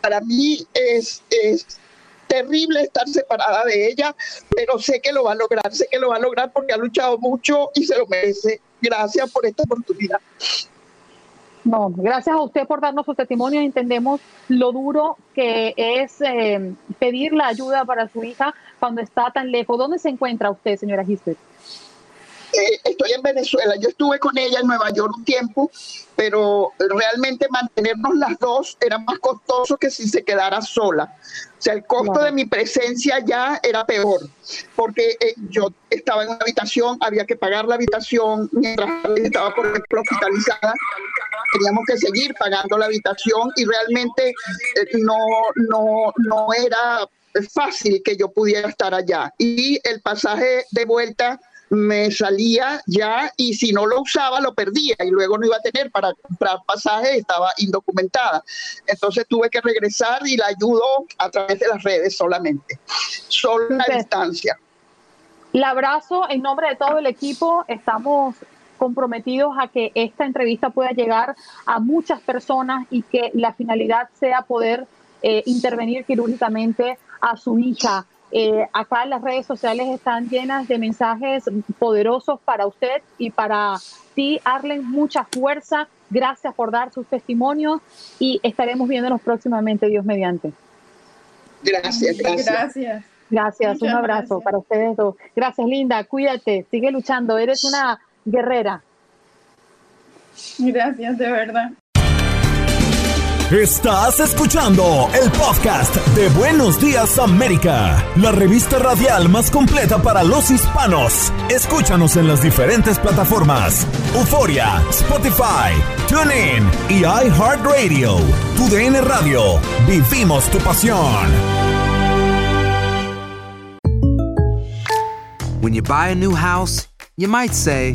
Para mí es, es terrible estar separada de ella, pero sé que lo va a lograr, sé que lo va a lograr porque ha luchado mucho y se lo merece. Gracias por esta oportunidad. No, gracias a usted por darnos su testimonio. Entendemos lo duro que es eh, pedir la ayuda para su hija cuando está tan lejos. ¿Dónde se encuentra usted, señora Gisbert? Eh, estoy en Venezuela. Yo estuve con ella en Nueva York un tiempo, pero realmente mantenernos las dos era más costoso que si se quedara sola. O sea, el costo de mi presencia ya era peor, porque eh, yo estaba en una habitación, había que pagar la habitación mientras estaba, por ejemplo, hospitalizada teníamos que seguir pagando la habitación y realmente eh, no, no, no era fácil que yo pudiera estar allá. Y el pasaje de vuelta me salía ya y si no lo usaba lo perdía y luego no iba a tener para comprar pasaje, estaba indocumentada. Entonces tuve que regresar y la ayudo a través de las redes solamente, solo la distancia. La abrazo en nombre de todo el equipo. Estamos comprometidos a que esta entrevista pueda llegar a muchas personas y que la finalidad sea poder eh, intervenir quirúrgicamente a su hija. Eh, acá las redes sociales están llenas de mensajes poderosos para usted y para ti, Arlen. Mucha fuerza. Gracias por dar sus testimonios y estaremos viéndonos próximamente, Dios mediante. Gracias, gracias. Gracias. un abrazo para ustedes dos. Gracias, Linda. Cuídate, sigue luchando. Eres una guerrera. Gracias, de verdad. Estás escuchando el podcast de Buenos Días América, la revista radial más completa para los hispanos. Escúchanos en las diferentes plataformas: Euforia, Spotify, TuneIn y iHeartRadio. Tu DN Radio. Vivimos tu pasión. When you buy a new house, you might say.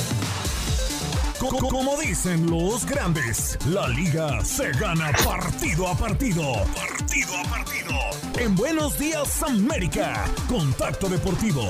Como dicen los grandes, la liga se gana partido a partido. Partido a partido. En Buenos Días América, Contacto Deportivo.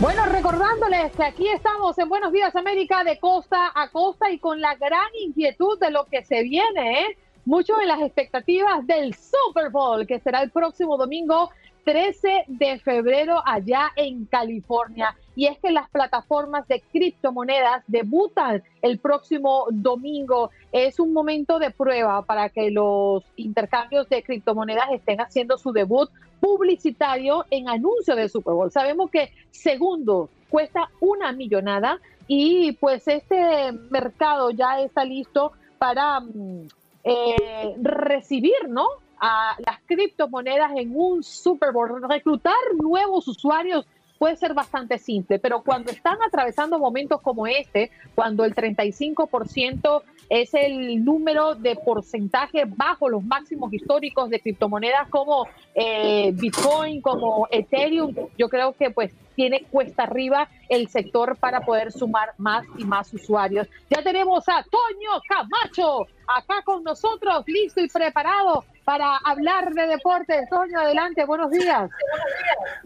Bueno, recordándoles que aquí estamos en Buenos Días América de costa a costa y con la gran inquietud de lo que se viene, ¿eh? Mucho en las expectativas del Super Bowl, que será el próximo domingo 13 de febrero allá en California. Y es que las plataformas de criptomonedas debutan el próximo domingo. Es un momento de prueba para que los intercambios de criptomonedas estén haciendo su debut publicitario en anuncio del Super Bowl. Sabemos que segundo cuesta una millonada y pues este mercado ya está listo para mm, eh, recibir, ¿no? a las criptomonedas en un Super Bowl. Reclutar nuevos usuarios puede ser bastante simple, pero cuando están atravesando momentos como este, cuando el 35% es el número de porcentaje bajo los máximos históricos de criptomonedas como eh, Bitcoin, como Ethereum, yo creo que pues tiene cuesta arriba el sector para poder sumar más y más usuarios. Ya tenemos a Toño Camacho acá con nosotros, listo y preparado para hablar de deportes. Toño, adelante, buenos días.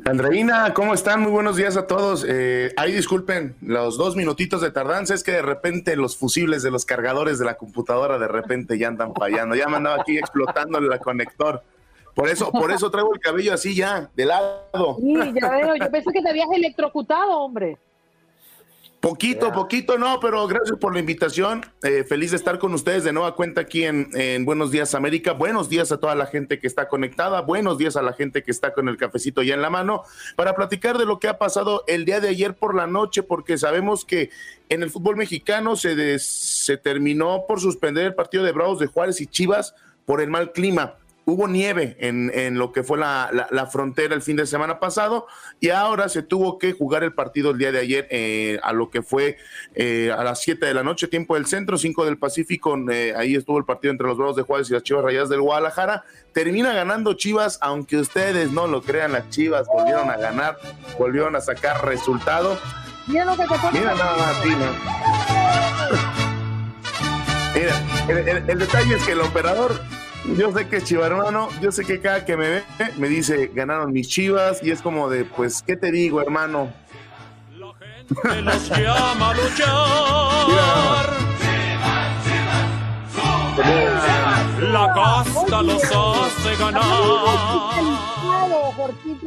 Andreina, ¿cómo están? Muy buenos días a todos. Eh, ahí disculpen los dos minutitos de tardanza, es que de repente los fusibles de los cargadores de la computadora de repente ya andan fallando. Ya me andaba aquí explotando el conector. Por eso, por eso traigo el cabello así ya, de lado. Sí, ya veo, yo pensé que te habías electrocutado, hombre. Poquito, poquito, no, pero gracias por la invitación. Eh, feliz de estar con ustedes de nueva cuenta aquí en, en, Buenos Días América. Buenos días a toda la gente que está conectada. Buenos días a la gente que está con el cafecito ya en la mano para platicar de lo que ha pasado el día de ayer por la noche, porque sabemos que en el fútbol mexicano se, se terminó por suspender el partido de Bravos de Juárez y Chivas por el mal clima hubo nieve en, en, lo que fue la, la, frontera el fin de semana pasado y ahora se tuvo que jugar el partido el día de ayer eh, a lo que fue eh, a las 7 de la noche, tiempo del centro, 5 del Pacífico, eh, ahí estuvo el partido entre los Bravos de Juárez y las Chivas Rayadas del Guadalajara, termina ganando Chivas, aunque ustedes no lo crean, las Chivas volvieron a ganar, volvieron a sacar resultado. Mira lo que te Mira nada más, Mira, el, el detalle es que el operador yo sé que es chivarmano, yo sé que cada que me ve me dice, ganaron mis chivas, y es como de, pues, ¿qué te digo, hermano? La gente los llama a luchar. La casta los hace ganar.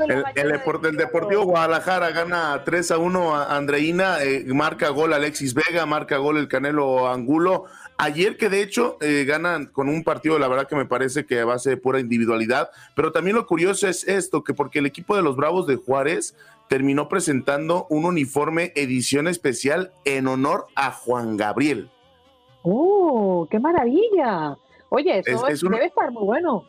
El, el, Deportivo Guadalajara gana 3 a 1 a Andreina, eh, marca gol Alexis Vega, marca gol el Canelo Angulo. Ayer que de hecho eh, ganan con un partido, la verdad que me parece que a base de pura individualidad, pero también lo curioso es esto, que porque el equipo de los Bravos de Juárez terminó presentando un uniforme edición especial en honor a Juan Gabriel. ¡Oh, qué maravilla! Oye, eso debe estar muy bueno.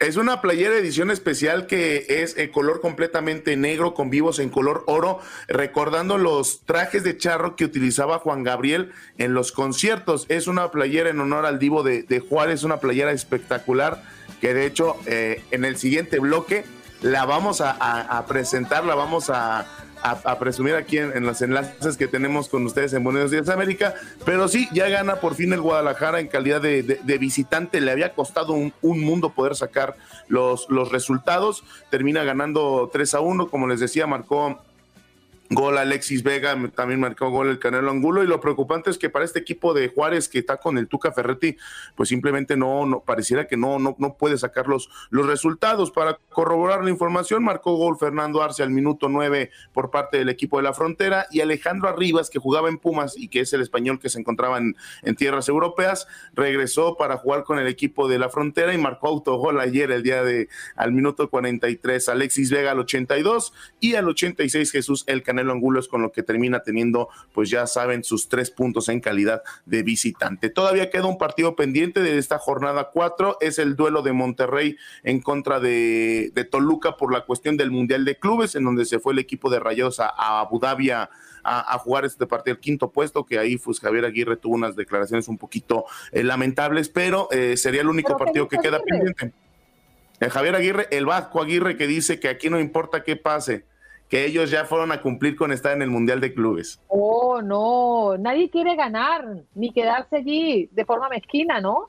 Es una playera edición especial que es en color completamente negro con vivos en color oro, recordando los trajes de charro que utilizaba Juan Gabriel en los conciertos. Es una playera en honor al divo de, Juárez, una playera espectacular que de hecho eh, en el siguiente bloque la vamos a presentar, la vamos a, a, presumir aquí en, los enlaces que tenemos con ustedes en Buenos Días América. Pero sí, ya gana por fin el Guadalajara en calidad de, visitante. Le había costado un, un, mundo poder sacar los, los resultados. Termina ganando 3 a 1, como les decía, marcó Gol Alexis Vega, también marcó gol el Canelo Angulo. Y lo preocupante es que para este equipo de Juárez que está con el Tuca Ferretti, pues simplemente no, no pareciera que no, no, no puede sacar los, los resultados. Para corroborar la información, marcó gol Fernando Arce al minuto nueve por parte del equipo de la frontera y Alejandro Arribas, que jugaba en Pumas y que es el español que se encontraba en, en tierras europeas, regresó para jugar con el equipo de la frontera y marcó autogol ayer, el día de al minuto 43. Alexis Vega al 82 y al 86 Jesús El Canelo Angulo es con lo que termina teniendo, pues ya saben, sus tres puntos en calidad de visitante. Todavía queda un partido pendiente de esta jornada cuatro, es el duelo de Monterrey en contra de, Toluca por la cuestión del Mundial de Clubes, en donde se fue el equipo de Rayados a, Abu Dhabi a, jugar este partido, el quinto puesto, que ahí pues Javier Aguirre tuvo unas declaraciones un poquito eh, lamentables, pero eh, sería el único partido que queda pendiente. El Javier Aguirre, el Vasco Aguirre que dice que aquí no importa qué pase, que ellos ya fueron a cumplir con estar en el Mundial de Clubes. Oh, no, nadie quiere ganar ni quedarse allí de forma mezquina, ¿no?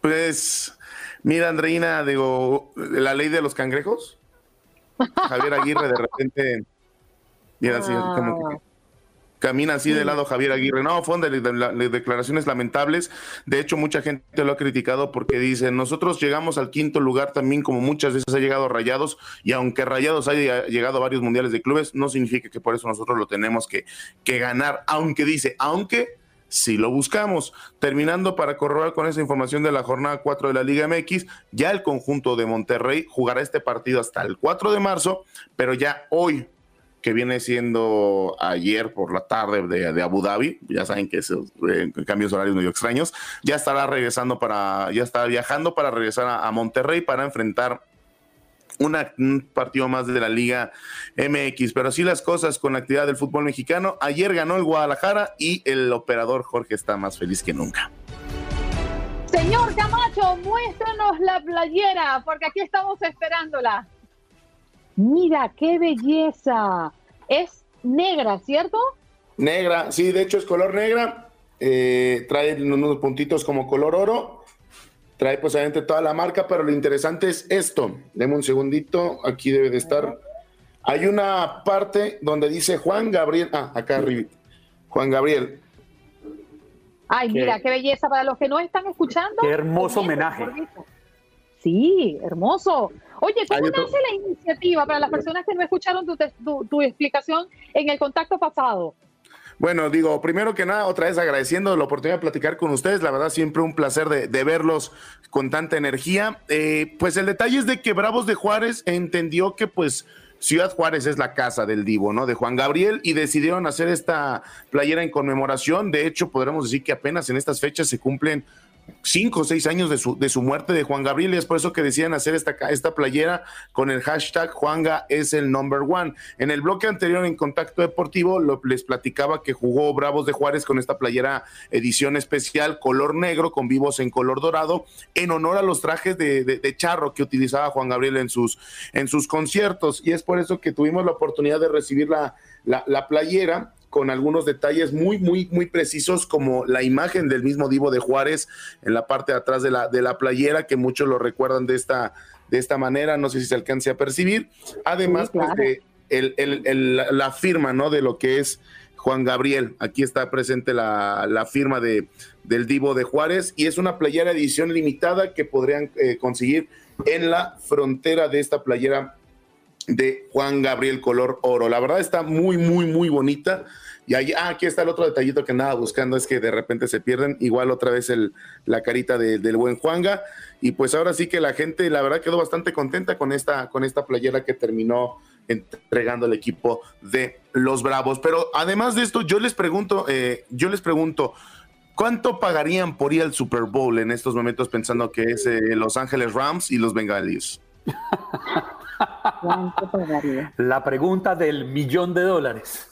Pues, mira, Andreina, digo, la ley de los cangrejos. Javier Aguirre de repente, mira, así como que ah camina así de lado Javier Aguirre. No, fue de, declaraciones lamentables. De hecho, mucha gente lo ha criticado porque dice, nosotros llegamos al quinto lugar también como muchas veces ha llegado Rayados y aunque Rayados haya llegado a varios mundiales de clubes, no significa que por eso nosotros lo tenemos que, que ganar. Aunque dice, aunque si lo buscamos. Terminando para corroborar con esa información de la jornada 4 de la Liga MX, ya el conjunto de Monterrey jugará este partido hasta el 4 de marzo, pero ya hoy que viene siendo ayer por la tarde de, Abu Dhabi, ya saben que esos eh, cambios horarios medio extraños, ya estará regresando para, ya está viajando para regresar a, Monterrey para enfrentar un partido más de la Liga MX. Pero así las cosas con la actividad del fútbol mexicano. Ayer ganó el Guadalajara y el operador Jorge está más feliz que nunca. Señor Camacho, muéstranos la playera, porque aquí estamos esperándola. Mira, qué belleza. Es negra, ¿cierto? Negra, sí, de hecho es color negra. Eh, trae unos puntitos como color oro. Trae pues obviamente toda la marca, pero lo interesante es esto. Deme un segundito, aquí debe de estar. Hay una parte donde dice Juan Gabriel. Ah, acá arriba. Juan Gabriel. Ay, Qué- mira, qué belleza. Para los que no están escuchando. Qué hermoso homenaje. Sí, hermoso. Oye, ¿cómo Hay otro- nace la iniciativa para las personas que no escucharon tu, tu- tu explicación en el contacto pasado? Bueno, digo, primero que nada, otra vez agradeciendo la oportunidad de platicar con ustedes. La verdad, siempre un placer de, de verlos con tanta energía. Eh, pues el detalle es de que Bravos de Juárez entendió que pues Ciudad Juárez es la casa del Divo, ¿no? De Juan Gabriel y decidieron hacer esta playera en conmemoración. De hecho, podremos decir que apenas en estas fechas se cumplen cinco o seis años de su, de su muerte de Juan Gabriel y es por eso que decían hacer esta, esta playera con el hashtag Juanga es el number one. En el bloque anterior en Contacto Deportivo lo- les platicaba que jugó Bravos de Juárez con esta playera edición especial color negro con vivos en color dorado en honor a los trajes de, de- de charro que utilizaba Juan Gabriel en sus, en sus conciertos y es por eso que tuvimos la oportunidad de recibir la, la, la playera con algunos detalles muy, muy, muy precisos, como la imagen del mismo Divo de Juárez en la parte de atrás de la, de la playera, que muchos lo recuerdan de esta, de esta manera, no sé si se alcance a percibir. Además, Sí, claro. pues, de el- el- el- la- la firma, ¿no? De lo que es Juan Gabriel. Aquí está presente la, la firma de, del Divo de Juárez y es una playera edición limitada que podrían eh, conseguir en la frontera de esta playera de Juan Gabriel color oro. La verdad está muy, muy, muy bonita. Y ahí, ah, aquí está el otro detallito que andaba buscando, es que de repente se pierden. Igual otra vez el, la carita de- del buen Juanga. Y pues ahora sí que la gente, la verdad, quedó bastante contenta con esta, con esta playera que terminó entregando el equipo de los Bravos. Pero además de esto, yo les pregunto, eh, yo les pregunto, ¿cuánto pagarían por ir al Super Bowl en estos momentos pensando que es eh, Los Ángeles Rams y los Bengalis? ¿Cuánto pagaría? La pregunta del millón de dólares.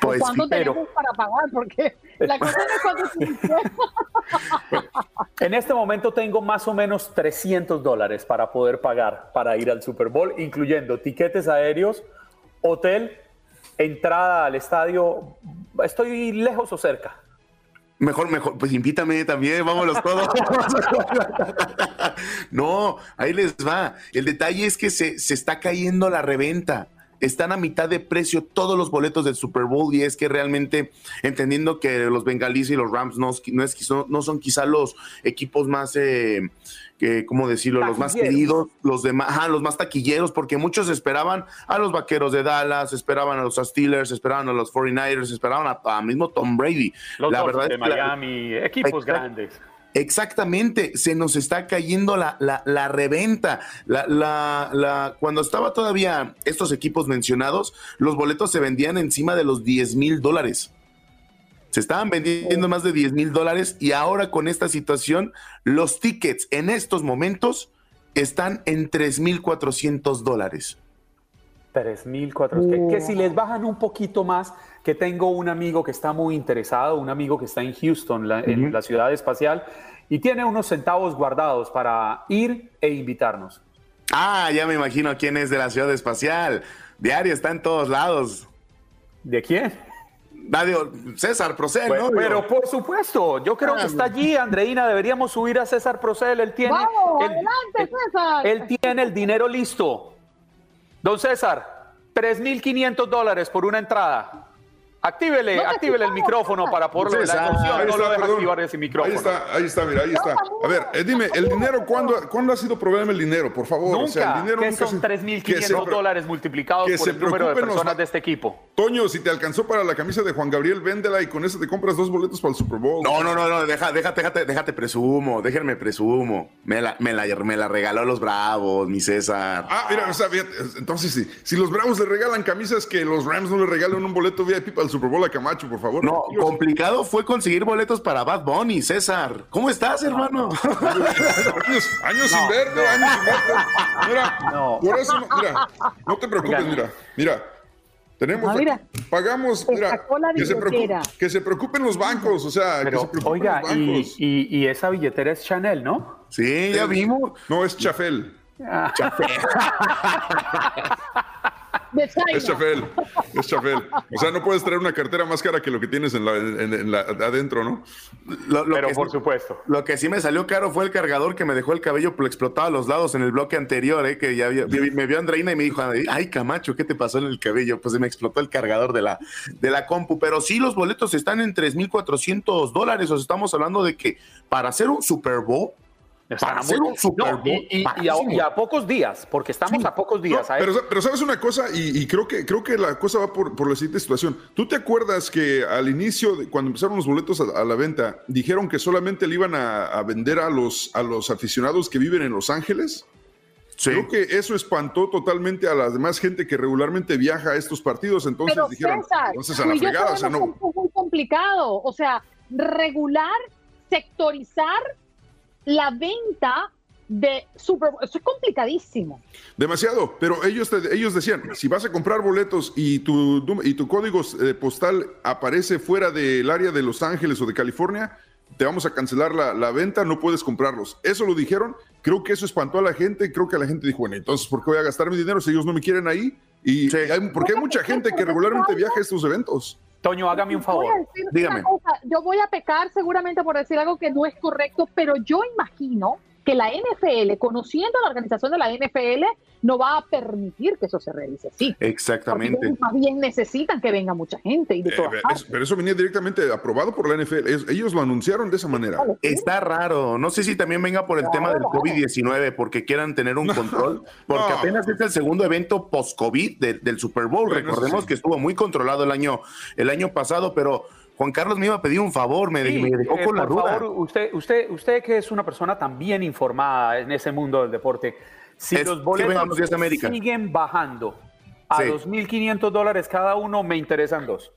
Pues, ¿Cuánto pero- tenemos para pagar? Porque la cosa no es. En este momento tengo más o menos 300 dólares para poder pagar para ir al Super Bowl, incluyendo tiquetes aéreos, hotel, entrada al estadio. ¿Estoy lejos o cerca? Mejor, mejor, pues invítame también, vámonos todos. no, ahí les va. El detalle es que se, se está cayendo la reventa. Están a mitad de precio todos los boletos del Super Bowl y es que realmente, entendiendo que los bengalíes y los Rams no, no, es, no, no son quizá los equipos más, eh, que, ¿cómo decirlo? Los más queridos, los demás, ajá, los más taquilleros, porque muchos esperaban a los vaqueros de Dallas, esperaban a los Steelers, esperaban a los 49ers, esperaban a, a mismo Tom Brady. Los la verdad de es que la- Miami, equipos grandes. Exactamente, se nos está cayendo la, la, la reventa. La, la, la- cuando estaba todavía estos equipos mencionados, los boletos se vendían encima de los 10 mil dólares. Se estaban vendiendo más de 10 mil dólares y ahora con esta situación, los tickets en estos momentos están en 3 mil 400 dólares. 3.400. Que, que si les bajan un poquito más, que tengo un amigo que está muy interesado, un amigo que está en Houston, la- en la ciudad espacial, y tiene unos centavos guardados para ir e invitarnos. Ah, ya me imagino quién es de la ciudad espacial. Diario está en todos lados. ¿De quién? Radio César Procel, Pues, ¿no? pero por supuesto, yo creo que está allí, Andreina. Deberíamos subir a César Procel. Él tiene, Vamos, él, adelante, César. él tiene el dinero listo. Don César, 3.500 dólares por una entrada. Actívele, No actívele el micrófono para por lo de la emoción. ahí No está, lo deja perdón. activar ese micrófono. Ahí está, ahí está, mira, ahí está. A ver, eh, dime, el dinero, ¿cuándo, ¿cuándo ha sido problema el dinero? Por favor. Nunca. O sea, el dinero que nunca son se- 3.500 que se pre- dólares multiplicados que por se el número de los personas de este equipo. Toño, si te alcanzó para la camisa de Juan Gabriel, véndela y con eso te compras dos boletos para el Super Bowl. No, no, no, no, deja, déjate, déjate, déjate presumo, déjenme presumo. Me la, me la, me la regaló los Bravos, mi César. Ah, mira, o sea, fíjate, entonces sí, si los Bravos le regalan camisas, que los Rams no le regalan un boleto VIP para el Super Bowl a Camacho, por favor. No, complicado fue conseguir boletos para Bad Bunny, César. ¿Cómo estás, hermano? años, años sin verte, años sin verte. Mira, por eso, no, mira, no te preocupes, mira, mira. Tenemos, Ah, mira. pagamos, mira, que se, que se preocupen los bancos, o sea, que se Pero, preocupen oiga, los y, bancos. y- y esa billetera es Chanel, ¿no? Sí, ya vimos. No, es Chafel. Ah. China. Es Chafel, es Chafel. O sea, no puedes traer una cartera más cara que lo que tienes en la, en- en la- adentro, ¿no? Lo- lo Pero que por sí- supuesto. Lo que sí me salió caro fue el cargador que me dejó el cabello explotado a los lados en el bloque anterior, ¿eh? que ya me vio Andreina y me dijo, ay Camacho, ¿qué te pasó en el cabello? Pues se me explotó el cargador de la, de la compu, pero sí los boletos están en 3.400 dólares, o sea, estamos hablando de que para hacer un Super Bowl, para hacer un Super No, Bowl, y, y- y a, bajísimo. y a pocos días, porque estamos a pocos días. No, ¿eh? pero, pero sabes una cosa, y, y creo que creo que la cosa va por, por la siguiente situación. ¿Tú te acuerdas que al inicio, de, cuando empezaron los boletos a, a la venta, dijeron que solamente le iban a, a vender a los, a los aficionados que viven en Los Ángeles? Creo que eso espantó totalmente a la demás gente que regularmente viaja a estos partidos. Entonces Pero dijeron, César, entonces a la fregada, o sea, no. es muy complicado. O sea, regular, sectorizar la venta de Super Bowl. Eso es complicadísimo. Demasiado, pero ellos, te- ellos decían, si vas a comprar boletos y tu, y tu código eh, postal aparece fuera del área de Los Ángeles o de California, te vamos a cancelar la, la venta, no puedes comprarlos. Eso lo dijeron, creo que eso espantó a la gente, creo que la gente dijo, bueno, entonces, ¿por qué voy a gastar mi dinero si ellos no me quieren ahí? Y hay- porque hay mucha gente que regularmente viaja a estos eventos. Toño, hágame un favor. Dígame. cosa, Yo voy a pecar seguramente por decir algo que no es correcto, pero yo imagino que la NFL, conociendo la organización de la NFL, no va a permitir que eso se realice así. Exactamente. más bien necesitan que venga mucha gente y de Eh, todas es- partes. pero eso venía directamente aprobado por la NFL. Es- ellos lo anunciaron de esa manera. Está raro. No sé si también venga por el tema del COVID-19, porque quieran tener un control, porque no. apenas es el segundo evento post-COVID del, del Super Bowl. Bueno, Recordemos sí. que estuvo muy controlado el año, el año pasado, pero Juan Carlos me iba a pedir un favor, me, Sí, me dejó eh, con la por duda. favor, usted, usted, usted que es una persona tan bien informada en ese mundo del deporte, si Es- los boletos siguen bajando a Sí. 2.500 dólares cada uno, me interesan dos.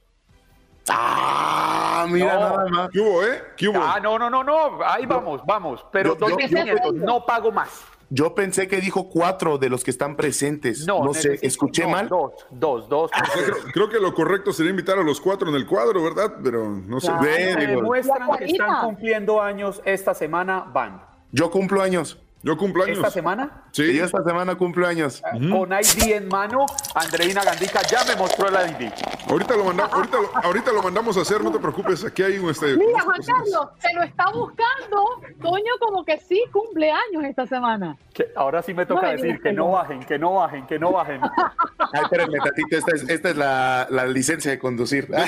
Ah, mira No. nada más. ¿Qué hubo, eh? ¿Qué hubo? Ah, no, no, no, no, ahí vamos, vamos, pero yo- yo- 2.500, no pago más. Yo pensé que dijo cuatro de los que están presentes. No, No, sé, escuché no, mal. Dos, dos, dos. Sea, creo, creo que lo correcto sería invitar a los cuatro en el cuadro, ¿verdad? Pero no sé. Claro, demuestran que están cumpliendo años esta semana, van. Yo cumplo años. Yo cumplo años. ¿Esta semana? Sí. Yo esta semana cumplo años. Con ID en mano, Andreina Gandica ya me mostró el ID. Ahorita lo, mandamos, ahorita, lo, ahorita lo mandamos a hacer, no te preocupes. Aquí hay un este. Mira, Juan. Carlos, se lo está buscando. Toño como que sí cumple años esta semana. Ahora sí me toca No decir que no bajen, que no bajen, que no bajen. Ay, espérenme, Tatito, esta es, esta es la, la licencia de conducir. De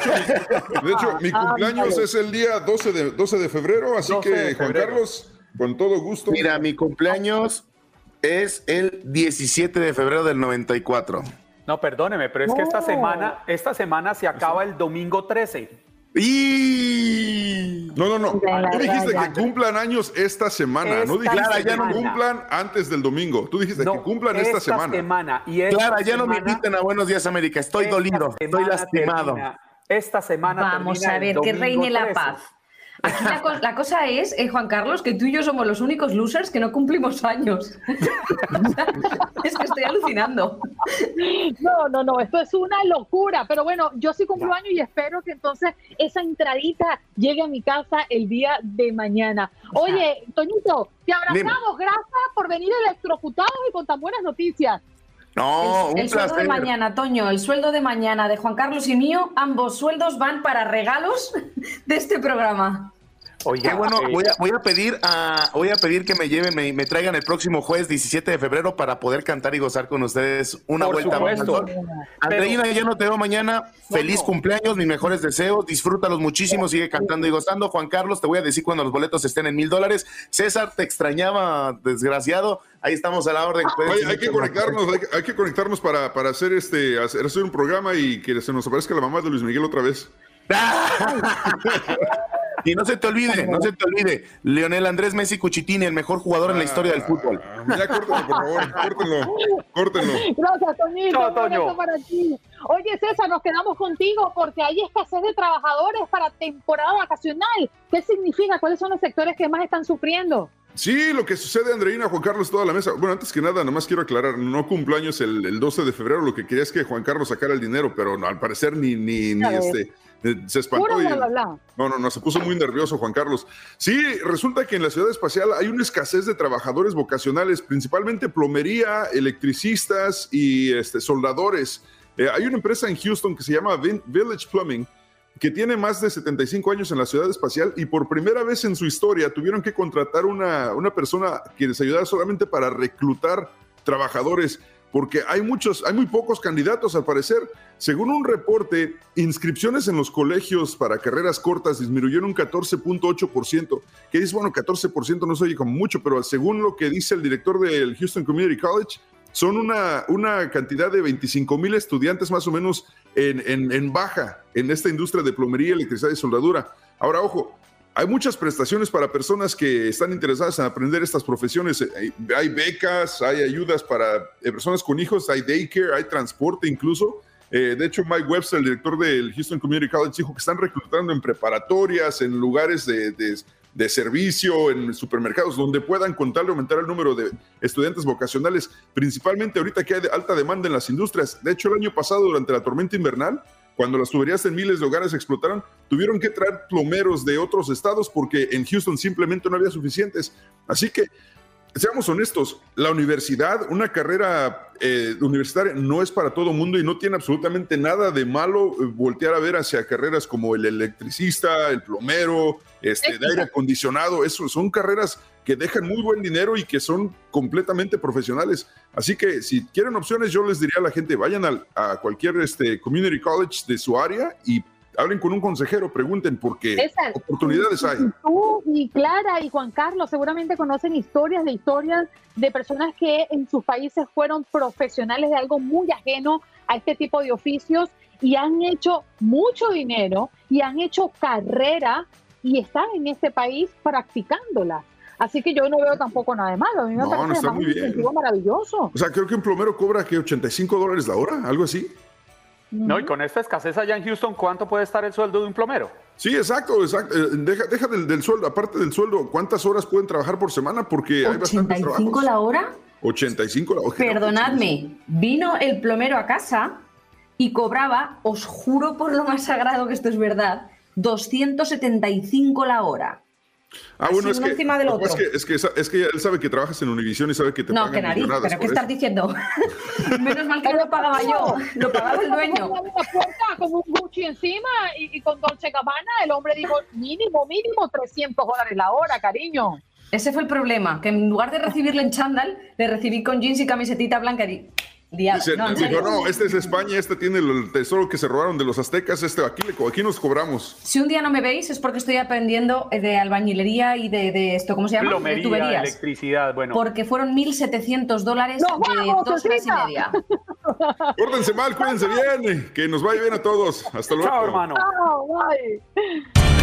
hecho, mi Ah, cumpleaños es el día 12 de, 12 de febrero, así 12 que, Juan febrero. Carlos, con todo gusto. Mira, mi cumpleaños es el 17 de febrero del 94. No, perdóneme, pero es que esta No. semana, esta semana se acaba el domingo 13. ¡Y! No, no, no. Ya, Tú dijiste ya, que cumplan años esta semana. no Esta dijiste que semana. cumplan antes del domingo. Tú dijiste que cumplan esta, semana. Y esta Clara, ya no me inviten a Buenos Días América. Estoy esta dolido, estoy lastimado. termina- esta semana Vamos termina a el ver, que reine la 13. paz. Aquí la, co- la cosa es, eh, Juan Carlos, que tú y yo somos los únicos losers que no cumplimos años. es que estoy alucinando. No, no, no, esto es una locura. Pero bueno, yo sí cumplo años y espero que entonces esa entradita llegue a mi casa el día de mañana. Oye, Toñito, te abrazamos. Gracias por venir electrocutados y con tan buenas noticias. No, el un el sueldo de mañana, Toño, el sueldo de mañana de Juan Carlos y mío, ambos sueldos van para regalos de este programa. Oye, bueno, voy a, voy a pedir a, voy a pedir que me lleven, me, me traigan el próximo jueves 17 de febrero para poder cantar y gozar con ustedes una Por vuelta más. Andreina, ya no te veo mañana. Feliz cumpleaños, mis mejores deseos. Disfrútalos muchísimo, sigue cantando y gozando. Juan Carlos, te voy a decir cuando los boletos estén en mil dólares. César, te extrañaba, desgraciado. Ahí estamos a la orden. Hay, hay que conectarnos, hay, que- hay que conectarnos para, para hacer este, hacer, hacer un programa y que se nos aparezca la mamá de Luis Miguel otra vez. Y no se te olvide, no se te olvide, Leonel Andrés Messi Cuchitini, el mejor jugador en la historia del fútbol. Ya córtenlo, por favor, córtenlo, córtenlo. Gracias, Toñito. Chao, Toño. para ti. Oye, César, nos quedamos contigo porque hay escasez de trabajadores para temporada vacacional. ¿Qué significa? ¿Cuáles son los sectores que más están sufriendo? Sí, lo que sucede, Andreina, Juan Carlos, toda la mesa. Bueno, antes que nada, nada más quiero aclarar, no cumplo años el, el 12 de febrero, lo que quería es que Juan Carlos sacara el dinero, pero no, al parecer ni, ni, ni este, se espantó. Y-. No, no, no, se puso muy nervioso Juan Carlos. Sí, resulta que en la ciudad espacial hay una escasez de trabajadores vocacionales, principalmente plomería, electricistas y este, soldadores. Eh, hay una empresa en Houston que se llama Village Plumbing, que tiene más de 75 años en la ciudad espacial y por primera vez en su historia tuvieron que contratar una, una persona que les ayudara solamente para reclutar trabajadores, porque hay muchos, hay muy pocos candidatos al parecer. Según un reporte, inscripciones en los colegios para carreras cortas disminuyeron un 14.8%, que dice, bueno, 14% no se oye como mucho, pero según lo que dice el director del Houston Community College, son una, una cantidad de 25 mil estudiantes más o menos en, en- en baja en esta industria de plomería, electricidad y soldadura. Ahora, ojo, hay muchas prestaciones para personas que están interesadas en aprender estas profesiones. Eh, Hay, becas, hay ayudas para eh, personas con hijos, hay daycare, hay transporte incluso. Eh, de hecho, Mike Webster, el director del Houston Community College, dijo que están reclutando en preparatorias, en lugares de, de- servicio, en supermercados, donde puedan contarle aumentar el número de estudiantes vocacionales, principalmente ahorita que hay alta demanda en las industrias. De hecho, el año pasado, durante la tormenta invernal, cuando las tuberías en miles de hogares explotaron, tuvieron que traer plomeros de otros estados porque en Houston simplemente no había suficientes. Así que, seamos honestos, la universidad, una carrera eh, universitaria no es para todo mundo y no tiene absolutamente nada de malo eh, voltear a ver hacia carreras como el electricista, el plomero, este, de aire acondicionado. Eso son carreras que dejan muy buen dinero y que son completamente profesionales. Así que si quieren opciones, yo les diría a la gente, vayan al- a cualquier este, community college de su área y hablen con un consejero, pregunten porque César, oportunidades hay. Tú y Clara y Juan Carlos seguramente conocen historias de historias de personas que en sus países fueron profesionales de algo muy ajeno a este tipo de oficios y han hecho mucho dinero y han hecho carrera y están en este país practicándola. Así que yo no veo tampoco nada de malo. A mí me No, parece no está muy un bien. incentivo maravilloso. O sea, creo que un plomero cobra que 85 dólares la hora, algo así. No, y con esta escasez allá en Houston, ¿cuánto puede estar el sueldo de un plomero? Sí, exacto, exacto. Eh, Deja, deja del, del sueldo, aparte del sueldo, ¿cuántas horas pueden trabajar por semana? Porque hay bastantes ¿85 trabajos. la hora? 85 la hora. Perdonadme, vino el plomero a casa y cobraba, os juro por lo más sagrado que esto es verdad, 275 la hora. Ah, bueno, es uno que, encima del otro. es que, es que sa- es que él sabe que trabajas en Univision y sabe que te No, pagan que nariz, millonadas pero ¿qué estás eso. diciendo? Menos mal que no lo pagaba yo, lo pagaba el dueño. Una puerta con un Gucci encima y, y con Dolce Gabbana, el hombre dijo mínimo, mínimo 300 dólares la hora, cariño. Ese fue el problema, que en lugar de recibirle en chándal, le recibí con jeans y camisetita blanca y diablo, Dice, no, dijo, no, este es España, este tiene el tesoro que se robaron de los aztecas, este aquí, aquí nos cobramos. Si un día no me veis es porque estoy aprendiendo eh, de albañilería y de, de esto, ¿cómo se llama? de Plomería, tuberías. electricidad, bueno. Porque fueron 1.700 dólares ¡Nos de vamos, dos horas y media. Pórtense mal, cuídense bien, que nos vaya bien a todos. Hasta luego. Chao, hermano. Chao, bye.